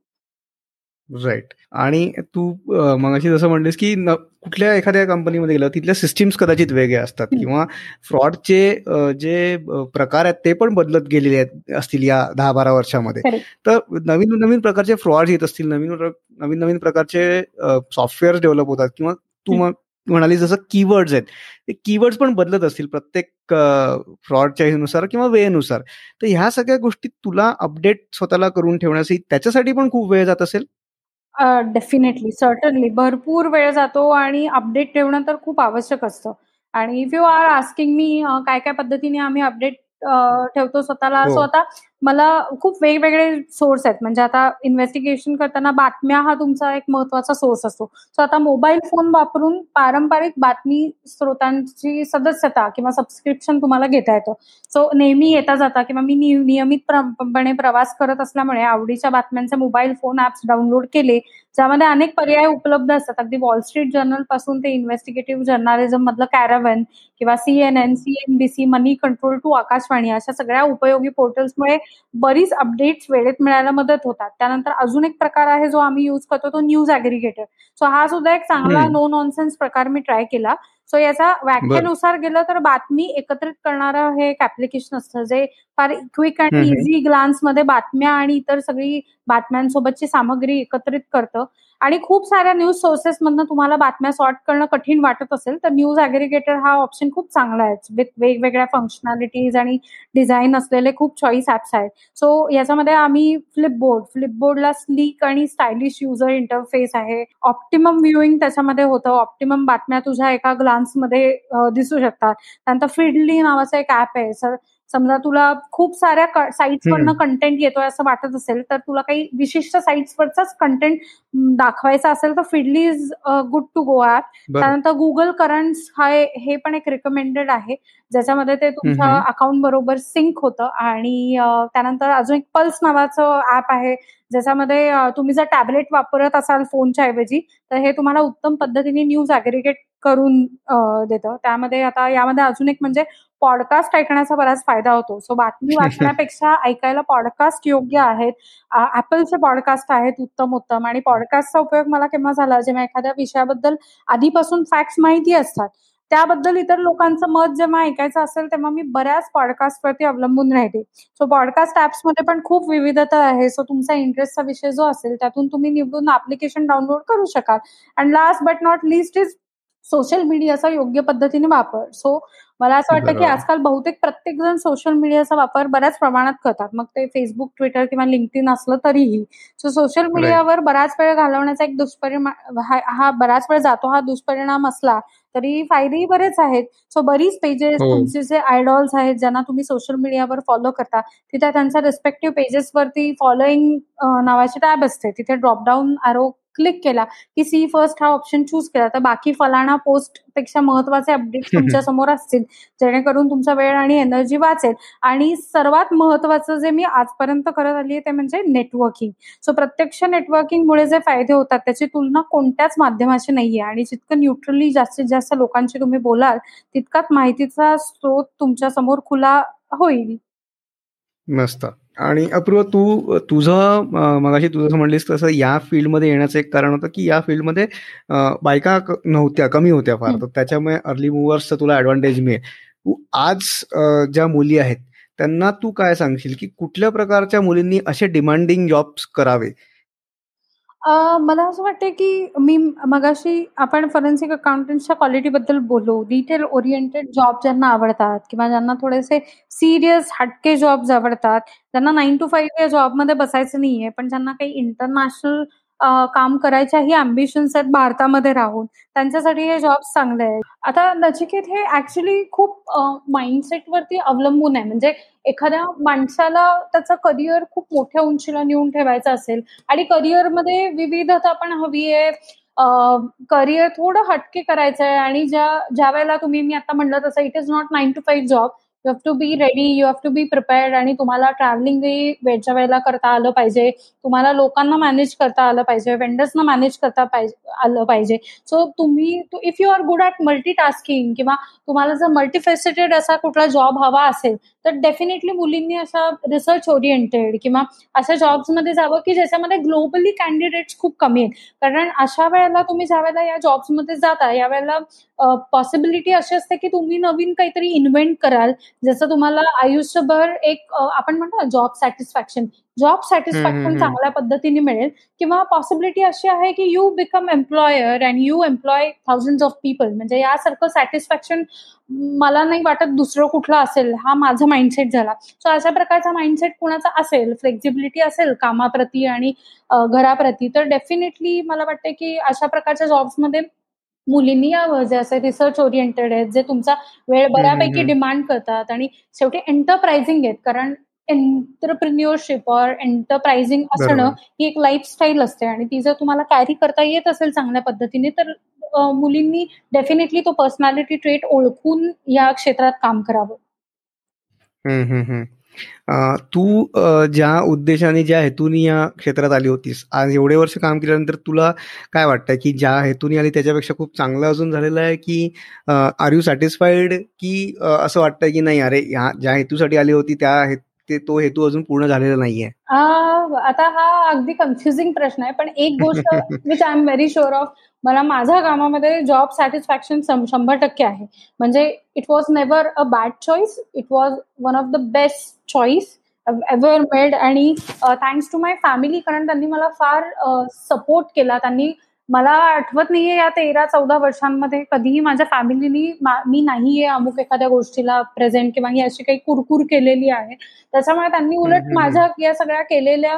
राईट आणि तू मगाशी जसं म्हणलीस की कुठल्या एखाद्या कंपनीमध्ये गेलं तिथल्या सिस्टीम्स कदाचित वेगळ्या असतात किंवा फ्रॉडचे जे प्रकार आहेत ते पण बदलत गेलेले आहेत असतील या दहा बारा वर्षामध्ये तर नवीन नवीन प्रकारचे फ्रॉड येत असतील नवीन नवीन नवीन प्रकारचे सॉफ्टवेअर डेव्हलप होतात किंवा तू म्हणाली जसं कीवर्ड्स आहेत ते कीवर्ड्स पण बदलत असतील प्रत्येक फ्रॉडच्या नुसार किंवा वेळेनुसार. तर ह्या सगळ्या गोष्टी तुला अपडेट स्वतःला करून ठेवण्यासाठी त्याच्यासाठी पण खूप वेळ जात असेल? डेफिनेटली सर्टनली भरपूर वेळ जातो आणि अपडेट ठेवणं तर खूप आवश्यक असतं आणि if you are asking me काय काय पद्धतीने आम्ही अपडेट ठेवतो स्वतःला हो. स्वतः मला खूप वेगवेगळे सोर्स आहेत. म्हणजे आता इन्व्हेस्टिगेशन करताना बातम्या हा तुमचा एक महत्त्वाचा सोर्स असतो. सो आता मोबाईल फोन वापरून पारंपरिक बातमी स्रोतांची सदस्यता किंवा सबस्क्रिप्शन तुम्हाला घेता येतं. सो नेहमी येता जाता किंवा मी नियमितपणे प्रवास करत असल्यामुळे आवडीच्या बातम्यांचे मोबाईल फोन ऍप्स डाउनलोड केले ज्यामध्ये अनेक पर्याय उपलब्ध असतात. अगदी वॉल स्ट्रीट जर्नलपासून ते इन्व्हेस्टिगेटिव्ह जर्नालिझम मधलं कॅरावन किंवा CNN CNBC Moneycontrol to Akashvani अशा सगळ्या उपयोगी पोर्टल्समुळे बरीच अपडेट्स वेळेत मिळायला मदत होतात. त्यानंतर अजून एक प्रकार आहे जो आम्ही युज करतो तो न्यूज अग्रिगेटर सो हा सुद्धा एक चांगला नो नॉनसेन्स प्रकार मी ट्राय केला. सो याचा व्याख्यानुसार गेलं तर बातमी एकत्रित करणारं हे एक ऍप्लिकेशन असतं जे फार क्विक आणि इझी ग्लान्समध्ये बातम्या आणि इतर सगळी बातम्यांसोबतची सामग्री एकत्रित करतं. आणि खूप साऱ्या न्यूज सोर्सेसमधनं तुम्हाला बातम्या सॉर्ट करणं कठीण वाटत असेल तर न्यूज अग्रिगेटर हा ऑप्शन खूप चांगला आहे. विथ वेगवेगळ्या फंक्शनॅलिटीज आणि डिझाईन असलेले खूप चॉईस ऍप्स आहेत. सो याच्यामध्ये आम्ही फ्लिपबोर्ड फ्लिपबोर्डला स्लीक आणि स्टायलिश युजर इंटरफेस आहे. ऑप्टिमम व्ह्युईंग त्याच्यामध्ये होतं. ऑप्टिमम बातम्या तुझ्या एका ग्लान्समध्ये दिसू शकतात. त्यानंतर फिडली नावाचं एक ऍप आहे. सर समजा तुला खूप साऱ्या साईट्सवरनं कंटेंट येतोय असं वाटत असेल तर तुला काही विशिष्ट साईट्सवरचाच कंटेंट दाखवायचा असेल तर Feedly is good to go app त्यानंतर गुगल करंट्स हा हे पण एक रिकमेंडेड आहे. ज्याच्यामध्ये ते तुमच्या अकाउंट बरोबर सिंक होतं. आणि त्यानंतर अजून एक पल्स नावाचं ऍप आहे ज्याच्यामध्ये तुम्ही जर टॅबलेट वापरत असाल फोनच्या ऐवजी तर हे तुम्हाला उत्तम पद्धतीने न्यूज अग्रिगेट करून देतं. त्यामध्ये आता यामध्ये अजून एक म्हणजे पॉडकास्ट ऐकण्याचा बराच फायदा होतो. सो बातमी वाचण्यापेक्षा ऐकायला पॉडकास्ट योग्य आहेत. ऍपलचे पॉडकास्ट आहेत उत्तम उत्तम. आणि पॉडकास्टचा उपयोग मला केव्हा झाला? जेव्हा एखाद्या विषयाबद्दल आधीपासून फॅक्ट्स माहिती असतात त्याबद्दल इतर लोकांचं मत जेव्हा ऐकायचं असेल तेव्हा मी बऱ्याच पॉडकास्टवरती अवलंबून राहते. सो पॉडकास्ट ऍप्समध्ये पण खूप विविधता आहे. सो तुमचा इंटरेस्टचा विषय जो असेल त्यातून तुम्ही निवडून ऍप्लिकेशन डाउनलोड करू शकाल. And last but not least social social मीडियाचा योग्य पद्धतीने वापर. सो मला असं वाटतं की आजकाल बहुतेक प्रत्येक जण सोशल मीडियाचा वापर बऱ्याच प्रमाणात करतात. मग ते फेसबुक ट्विटर किंवा लिंक्डइन असलं तरीही. सो सोशल मीडियावर बराच वेळ घालवण्याचा एक दुष्परिणाम हा बराच वेळ जातो हा दुष्परिणाम असला तरी फायदेही बरेच आहेत. सो बरीच पेजेस हो. तुमचे जे आयडॉल्स आहेत ज्यांना तुम्ही सोशल मीडियावर फॉलो करता तिथे त्यांच्या रिस्पेक्टिव्ह पेजेसवरती फॉलोईंग नावाची टॅब असते. तिथे ड्रॉपडाऊन आरो क्लिक केला की सी फर्स्ट हा ऑप्शन चूज केला. तर बाकी फलाना पोस्टपेक्षा महत्त्वाचे अपडेट तुमच्यासमोर असतील. जेणेकरून तुमचा वेळ आणि एनर्जी वाचेल. आणि सर्वात महत्वाचं जे मी आजपर्यंत करत आली आहे ते म्हणजे नेटवर्किंग सो प्रत्यक्ष नेटवर्किंगमुळे जे फायदे होतात त्याची तुलना कोणत्याच माध्यमाशी नाहीये. आणि जितकं न्यूट्रली जास्तीत जास्त लोकांशी तुम्ही बोलाल तितकाच माहितीचा स्रोत तुमच्यासमोर खुला होईल. मस्त आणि अपूर्व तू तुझं मगाशी तुझं म्हणलीस तसं या फील्डमध्ये येण्याचं एक कारण होतं की या फील्डमध्ये बायका नव्हत्या कमी होत्या फार. तर त्याच्यामुळे अर्ली मुव्हर्सचा तुला ऍडव्हान्टेज मिळेल. तू आज ज्या मुली आहेत त्यांना तू काय सांगशील की कुठल्या प्रकारच्या मुलींनी असे डिमांडिंग जॉब्स करावे? मला असं वाटतं की मी मगाशी आपण फॉरेन्सिक अकाउंटंटच्या क्वालिटीबद्दल बोलू. डिटेल ओरिएंटेड जॉब ज्यांना आवडतात किंवा ज्यांना थोडेसे सिरियस हटके जॉब्स आवडतात. ज्यांना नाईन टू फाईव्ह या जॉबमध्ये बसायचं नाहीये, पण ज्यांना काही इंटरनॅशनल काम करायच्या ही अम्बिशन्स आहेत भारतामध्ये राहून, त्यांच्यासाठी हे जॉब चांगले आहेत. आता नचिकेत हे ऍक्च्युली खूप माइंडसेटवरती अवलंबून आहे. म्हणजे एखाद्या माणसाला त्याचं करिअर खूप मोठ्या उंचीला नेऊन ठेवायचं असेल आणि करिअरमध्ये विविधता पण हवी आहे. करिअर थोडं हटके करायचं आहे आणि ज्या ज्या वेळेला तुम्ही मी आता म्हणलं तसं it is not nine to five job you have to be ready you have to be prepared आणि तुम्हाला ट्रॅव्हलिंग वेळच्या वेळेला करता आलं पाहिजे. तुम्हाला लोकांना मॅनेज करता आलं पाहिजे वेंडर्सना मॅनेज करता पाहिजे आलं पाहिजे. सो तुम्ही if you are good at multitasking किंवा तुम्हाला जर मल्टीफेसिटेड असा कुठला जॉब हवा असेल तर डेफिनेटली मुलींनी असा रिसर्च ओरिएंटेड किंवा अशा जॉब्समध्ये जावं की ज्याच्यामध्ये ग्लोबली कॅन्डिडेट्स खूप कमी आहेत. कारण अशा वेळेला तुम्ही ज्या वेळेला या जॉब्समध्ये जाता यावेळेला पॉसिबिलिटी अशी असते की तुम्ही नवीन काहीतरी इन्व्हेंट कराल जसं तुम्हाला आयुष्यभर एक आपण म्हणतो जॉब सॅटिस्फॅक्शन जॉब सॅटिस्फॅक्शन चांगल्या पद्धतीने मिळेल किंवा पॉसिबिलिटी अशी आहे की you become employer and you employ thousand of people म्हणजे यासारखं सॅटिस्फॅक्शन मला नाही वाटत दुसरं कुठलं असेल. हा माझा माइंडसेट झाला. सो अशा प्रकारचा माइंडसेट कुणाचा असेल फ्लेक्झिबिलिटी असेल कामाप्रती आणि घराप्रती तर डेफिनेटली मला वाटतं की अशा प्रकारच्या जॉब्समध्ये मुलींनी यावं. जे असे रिसर्च ओरिएंटेड आहेत जे तुमचा वेळ बऱ्यापैकी डिमांड करतात आणि शेवटी एंटरप्राइझिंग आहेत. कारण एंटरप्रिन्युअरशिप ऑर एंटरप्राइझिंग असणं ही एक लाईफस्टाईल असते आणि ती जर तुम्हाला कॅरी करता येत असेल चांगल्या पद्धतीने तर मुलींनी डेफिनेटली तो पर्सनॅलिटी ट्रेट ओळखून या क्षेत्रात काम करावं. तू ज्या उद्देशाने ज्या हेतूनी या क्षेत्रात आली होतीस आज एवढे वर्ष काम केल्यानंतर तुला काय वाटतं की ज्या हेतूनी आली त्याच्यापेक्षा खूप चांगलं अजून झालेलं आहे की आर यू सॅटिस्फाईड की असं वाटतं की नाही अरे ज्या हेतूसाठी आली होती त्या ते तो हेतू अजून पूर्ण झालेला नाहीये. आता हा अगदी कन्फ्युजिंग प्रश्न आहे पण एक गोष्ट which I am very sure of मला माझ्या कामामध्ये जॉब सॅटिस्फॅक्शन शंभर टक्के आहे. म्हणजे it was never a bad choice it was one of the best choice ever made आणि थँक्स टू माय फॅमिली कारण त्यांनी मला फार सपोर्ट केला त्यांनी मला आठवत नाहीये या तेरा चौदा वर्षांमध्ये कधीही माझ्या फॅमिलीनी मी नाहीये अमुक एखाद्या गोष्टीला प्रेझेंट किंवा ही अशी काही कुरकुर केलेली आहे. त्याच्यामुळे त्यांनी उलट माझ्या या सगळ्या केलेल्या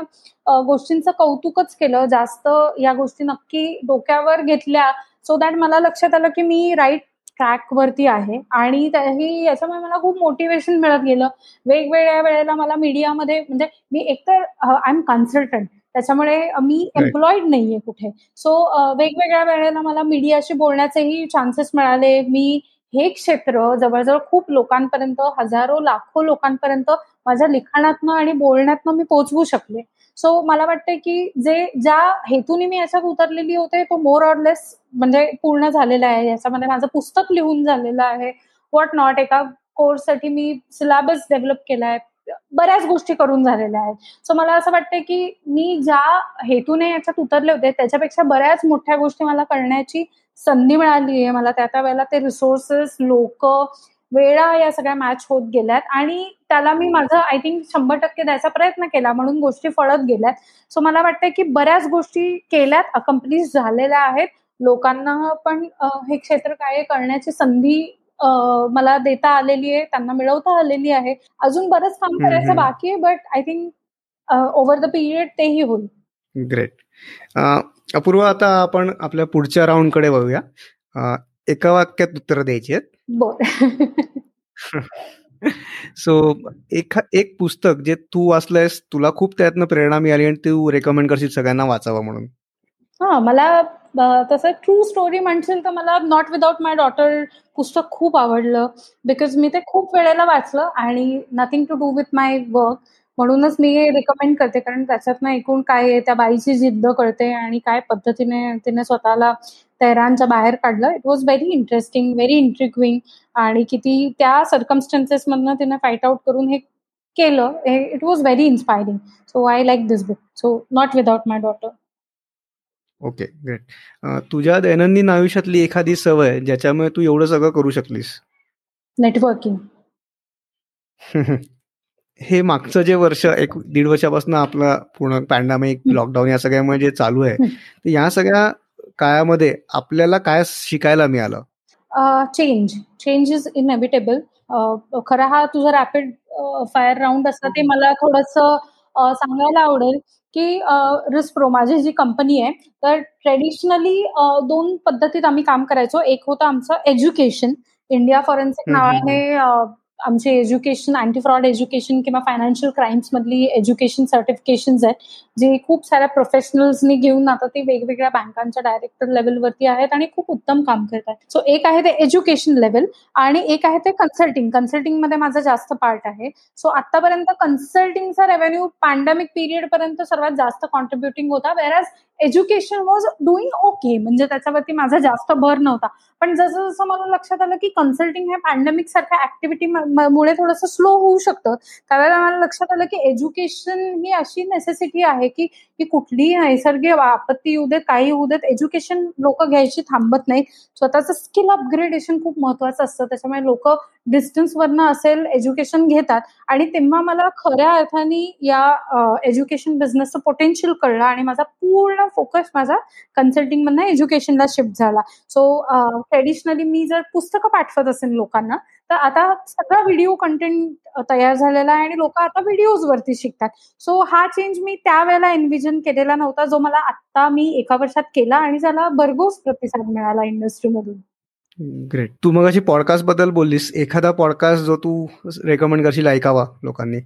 गोष्टींचं कौतुकच केलं. जास्त या गोष्टी नक्की डोक्यावर घेतल्या. सो दॅट मला लक्षात आलं की मी राईट ट्रॅक वरती आहे. आणि त्याही याच्यामुळे मला खूप मोटिवेशन मिळत गेलं. वेगवेगळ्या वेळेला मला मीडियामध्ये म्हणजे मी एकतर आय एम कन्सल्टंट त्याच्यामुळे मी एम्प्लॉईड नाहीये कुठे. सो वेगवेगळ्या वेळेला मला मीडियाशी बोलण्याचेही चान्सेस मिळाले. मी हे क्षेत्र जवळजवळ खूप लोकांपर्यंत हजारो लाखो लोकांपर्यंत माझ्या लिखाणातनं आणि बोलण्यातनं मी पोहोचवू शकले. सो मला वाटतं की जे ज्या हेतूने मी याच्यात उतरलेली होते तो मोर ऑर लेस म्हणजे पूर्ण झालेला आहे. याच्यामध्ये माझं पुस्तक लिहून झालेलं आहे. वॉट नॉट एका कोर्ससाठी मी सिलेबस डेव्हलप केला आहे बऱ्याच गोष्टी करून झालेल्या आहेत. सो मला असं वाटतं की मी ज्या हेतूने याच्यात उतरले होते त्याच्यापेक्षा बऱ्याच मोठ्या गोष्टी मला करण्याची संधी मिळाली आहे. मला त्या त्या वेळेला ते रिसोर्सेस लोक वेळा या सगळ्या मॅच होत गेल्यात आणि त्याला मी माझं आय थिंक शंभर टक्के द्यायचा प्रयत्न केला म्हणून गोष्टी फळत गेल्यात. सो मला वाटतं की बऱ्याच गोष्टी केल्यात अकम्प्लिश झालेल्या आहेत. लोकांना पण हे क्षेत्र काय करण्याची संधी मला देता आलेली आहे त्यांना मिळवता आलेली आहे. अजून बरंच काम करायचं बाकी आहे but I think over the period तेही होईल. ग्रेट अपूर्व आता आपण आपल्या पुढच्या राऊंडकडे बघूया. एका वाक्यात उत्तर द्यायची आहेत. बर सो एक एक पुस्तक जे तू वाचलंयस तुला खूप त्यातनं प्रेरणा मिळाली आणि तू रेकमेंड करशील सगळ्यांना वाचावं म्हणून. हा मला तसं ट्रू स्टोरी म्हणशील तर मला नॉट विदाउट माय डॉटर पुस्तक खूप आवडलं. बिकॉज मी ते खूप वेळेला वाचलं आणि nothing to do with my work म्हणूनच मी हे रिकमेंड करते. कारण त्याच्यातनं एकूण काय आहे त्या बाईची जिद्द कळते आणि काय पद्धतीने तिने स्वतःला तैरानच्या बाहेर काढलं. It was very interesting very intriguing आणि किती त्या सर्कमस्टन्सेसमधनं तिने फाईट आउट करून हे केलं. It was very inspiring so I like this book so not without my daughter okay great तुझ्या दैनंदिन आयुष्यातली एखादी सवय ज्याच्यामुळे तू एवढं सगळं करू शकलीस? नेटवर्किंग हे मागचं जे वर्ष एक दीड वर्षापासून आपला पूर्ण पॅन्डामिक लॉकडाऊन या सगळ्यामुळे जे चालू आहे या सगळ्या काळामध्ये आपल्याला काय शिकायला मिळालं? चेंज चेंज इज इनएव्हिटेबल खरा हा तुझा रॅपिड फायर राऊंड असतं ते मला थोडस सांगायला आवडेल की रिस्प्रो माझी जी कंपनी आहे तर ट्रेडिशनली दोन पद्धतीत आम्ही काम करायचो. एक होतं आमचं एज्युकेशन इंडिया फॉरेन्सिक नावाने आमचे एज्युकेशन अँटी फ्रॉड एज्युकेशन किंवा फायनान्शियल क्राईम्समधली एज्युकेशन सर्टिफिकेशन आहेत जे खूप साऱ्या प्रोफेशनल्सनी घेऊन आता ते वेगवेगळ्या बँकांच्या डायरेक्टर लेवलवरती आहेत आणि खूप उत्तम काम करत आहेत. सो एक आहे ते एज्युकेशन लेवल आणि एक आहे ते कन्सल्टिंग कन्सल्टिंगमध्ये माझा जास्त पार्ट आहे. सो आतापर्यंत कन्सल्टिंगचा रेव्हेन्यू पॅन्डेमिक पिरियड पर्यंत सर्वात जास्त कॉन्ट्रीब्युटिंग होता where education was doing okay म्हणजे त्याच्यावरती माझा जास्त भर नव्हता. पण जसं जसं मला लक्षात आलं की कन्सल्टिंग हे पॅन्डेमिक सारख्या ऍक्टिव्हिटी मुळे थोडंसं स्लो होऊ शकतं. त्यावेळेला मला लक्षात आलं की एज्युकेशन ही अशी नेसेसिटी आहे की की कुठलीही नैसर्गिक आपत्ती येऊ देत काही येऊ देत एज्युकेशन लोक घ्यायची थांबत नाही स्वतःचं स्किल अपग्रेडेशन खूप महत्वाचं असतं. त्याच्यामुळे लोक डिस्टन्सवरनं असेल एज्युकेशन घेतात. आणि तेव्हा मला खऱ्या अर्थाने या एज्युकेशन बिझनेसचं पोटेन्शियल कळलं आणि माझा पूर्ण फोकस माझा कन्सल्टिंग मधनं एज्युकेशनला शिफ्ट झाला. सो ट्रेडिशनली मी जर पुस्तकं पाठवत असेल लोकांना तर आता सगळा व्हिडिओ कंटेंट तयार झालेला आहे आणि लोक आता व्हिडिओज वरती शिकतात. सो हा चेंज मी त्यावेळेला एनविजन केलेला नव्हता जो मला आता मी एका वर्षात केला आणि त्याला भरघोस प्रतिसाद मिळाला इंडस्ट्रीमधून ग्रेट तू मग अशी पॉडकास्टबद्दल बोललीस. एखादा पॉडकास्ट जो तू रेकमेंड करशील ऐकावा लोकांनी?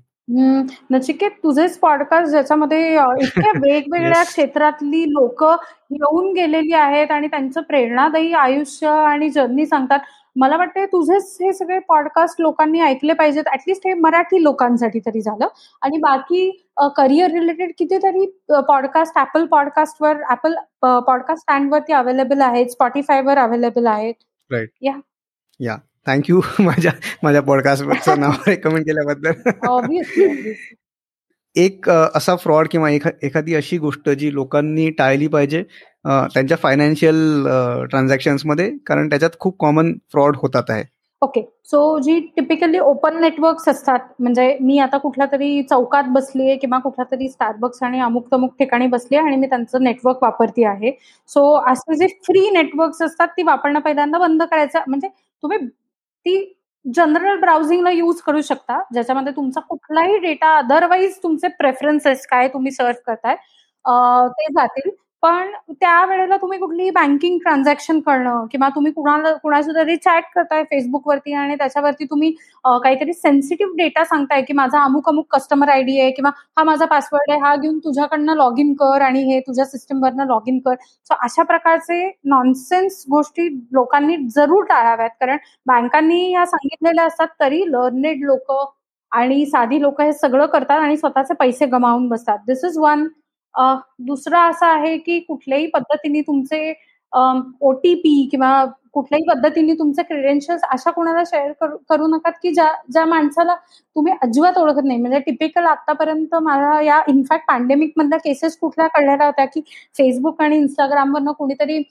नचिकेत तुझेच पॉडकास्ट ज्याच्यामध्ये इतक्या वेगवेगळ्या क्षेत्रातली लोक येऊन गेलेली आहेत आणि त्यांचं प्रेरणादायी आयुष्य आणि जर्नी सांगतात. मला वाटतं तुझेच हे सगळे पॉडकास्ट लोकांनी ऐकले पाहिजेत. ऍटलिस्ट हे मराठी लोकांसाठी तरी झालं. आणि बाकी करिअर रिलेटेड कितीतरी पॉडकास्ट ऍपल पॉडकास्टवर ऍपल पॉडकास्ट स्टँडवरती अवेलेबल आहेत. स्पॉटीफायवर अवेलेबल आहेत. राईट या. या. थँक्यू माझ्या माझ्या पॉडकास्टवरचं नाव रेकमेंड केल्याबद्दल. एक असा फ्रॉड किंवा एखादी अशी गोष्ट जी लोकांनी टाळली पाहिजे त्यांच्या फायनान्शियलमध्ये कारण त्याच्यात खूप कॉमन फ्रॉड होतात आहे. ओके सो जी टिपिकली ओपन नेटवर्क्स असतात म्हणजे मी आता कुठल्या तरी चौकात बसली आहे किंवा कुठल्या तरी स्टारबक्स आणि अमुक तमुक ठिकाणी बसली आहे आणि मी त्यांचं नेटवर्क वापरते आहे. सो असे जे फ्री नेटवर्क्स असतात ती वापरणं पहिल्यांदा बंद करायचं म्हणजे तुम्ही ती जनरल ब्राउझिंगला यूज करू शकता. ज्याच्यामध्ये तुमचा कुठलाही डेटा अदरवाईज तुमचे प्रेफरन्सेस काय तुम्ही सर्च करताय ते जातील. पण त्यावेळेला तुम्ही कुठलीही बँकिंग ट्रान्झॅक्शन करणं किंवा तुम्ही कुणाला कुणाशी तरी चॅट करताय फेसबुकवरती आणि त्याच्यावरती तुम्ही काहीतरी सेन्सिटिव्ह डेटा सांगताय की माझा अमुक अमुक कस्टमर आयडी आहे किंवा हा माझा पासवर्ड आहे हा घेऊन तुझ्याकडनं लॉग इन कर आणि हे तुझ्या सिस्टमवरनं लॉग इन कर. सो अशा प्रकारचे नॉनसेन्स गोष्टी लोकांनी जरूर टाळाव्यात. कारण बँकांनी या सांगितलेल्या असतात तरी लर्नेड लोक आणि साधी लोक हे सगळं करतात आणि स्वतःचे पैसे गमावून बसतात. दिस इज वन दुसरं असं आहे की कुठल्याही पद्धतीने तुमचे ओटीपी किंवा कुठल्याही पद्धतीने तुमचे क्रेडेन्शियल्स अशा कोणाला शेअर करू नका की ज्या ज्या माणसाला तुम्ही अजिबात ओळखत नाही म्हणजे टिपिकल आतापर्यंत मला या इनफॅक्ट पॅन्डेमिक मधल्या केसेस कुठल्या कळलेल्या होत्या की फेसबुक आणि इंस्टाग्रामवरनं कुणीतरी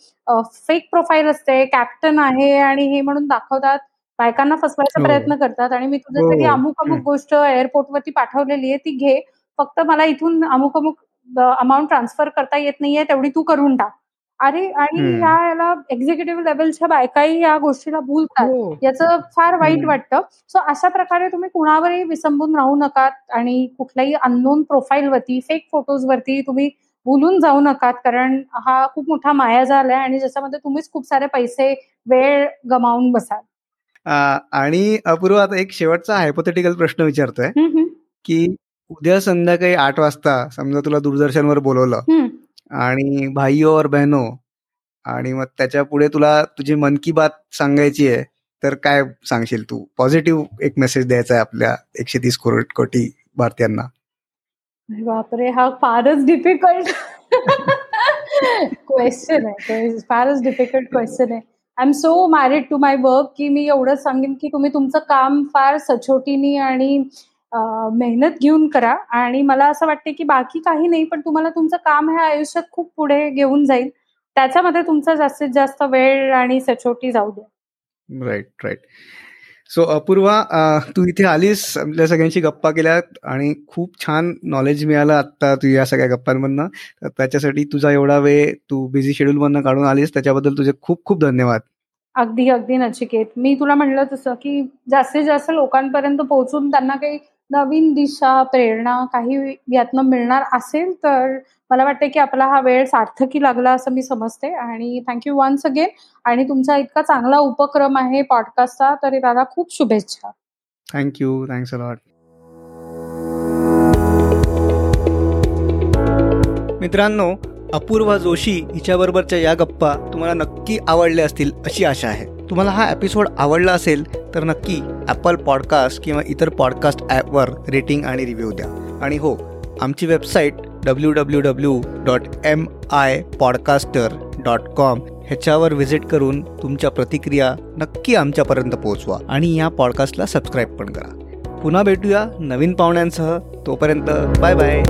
फेक प्रोफाईल असते कॅप्टन आहे आणि हे म्हणून दाखवतात बायकांना फसवायचा हो. प्रयत्न करतात आणि मी तुझ्यासाठी हो. अमुक अमुक गोष्ट एअरपोर्टवरती पाठवलेली आहे ती घे फक्त मला इथून अमुक अमुक अमाऊंट ट्रान्सफर करता येत नाहीये तेवढी तू करून टाक. अरे आणि ह्या याला एक्झिक्युटिव्ह लेवलच्या बायकाही या गोष्टीला बोलतात. हो. याचं फार वाईट वाटतं. सो अशा प्रकारे तुम्ही कुणावरही विसंबून राहू नका आणि कुठल्याही अननोन प्रोफाईल वरती फेक फोटोज वरती तुम्ही बोलून जाऊ नका कारण हा खूप मोठा माया झालाय आणि ज्याच्यामध्ये तुम्हीच खूप सारे पैसे वेळ गमावून बसाल. आणि अपूर्व आता एक शेवटचा हायपोथेटिकल प्रश्न विचारतोय. की उद्या संध्याकाळी आठ वाजता समजा तुला दूरदर्शनवर बोलवलं आणि भाई और बहनो आणि मग त्याच्या पुढे तुला तुझी मन की बात सांगायची आहे तर काय सांगशील तू? पॉझिटिव्ह एक मेसेज द्यायचा आहे आपल्या एकशे तीस कोटी भारतीयांना. बापरे हा फारच डिफिकल्ट क्वेश्चन आहे. फारच डिफिकल्ट क्वेश्चन आहे. I am so married to my work की मी एवढंच सांगेन की तुम्ही तुमचं काम फार सचोटीनी आणि मेहनत घेऊन करा. आणि मला असं वाटते की बाकी काही नाही पण तुम्हाला तुमचं काम हे आयुष्यात खूप पुढे घेऊन जाईल. त्याच्यामध्ये तुमचा जास्तीत जास्त वेळ आणि सचोटी जाऊ द्या. राईट राईट सो अपूर्वा तू इथे आलीस आपल्या सगळ्यांशी गप्पा केल्या आणि खूप छान नॉलेज मिळालं आता तू या सगळ्या गप्पांमधनं. तर त्याच्यासाठी तुझा एवढा वेळ तू बिझी शेड्यूल मधनं काढून आलीस त्याच्याबद्दल तुझे खूप खूप धन्यवाद. अगदी अगदी नचिकेत. मी तुला म्हणलं तसं की जास्तीत जास्त लोकांपर्यंत पोहोचून त्यांना काही नवीन दिशा प्रेरणा काही यातनं मिळणार असेल तर मला वाटते की आपला हा वेळ सार्थकी लागला असं मी समजते. आणि थँक्यू वन्स अगेन आणि तुमचा इतका चांगला उपक्रम आहे पॉडकास्टचा तरी दादा खूप शुभेच्छा. थँक्यू थँक्स लॉट मित्रांनो अपूर्वा जोशी हिच्याबरोबरच्या या गप्पा तुम्हाला नक्की आवडल्या असतील अशी आशा आहे. तुम्हाला हा एपिसोड आवडला असेल तर नक्की ॲपल पॉडकास्ट किंवा इतर पॉडकास्ट ॲपवर रेटिंग आणि रिव्ह्यू द्या. आणि हो आमची website W W W dot M I podcaster dot com ह्याच्यावर व्हिजिट करून तुमच्या प्रतिक्रिया नक्की आमच्यापर्यंत पोहोचवा आणि या पॉडकास्टला सबस्क्राईब पण करा. पुन्हा भेटूया नवीन पाहुण्यांसह. तोपर्यंत बाय बाय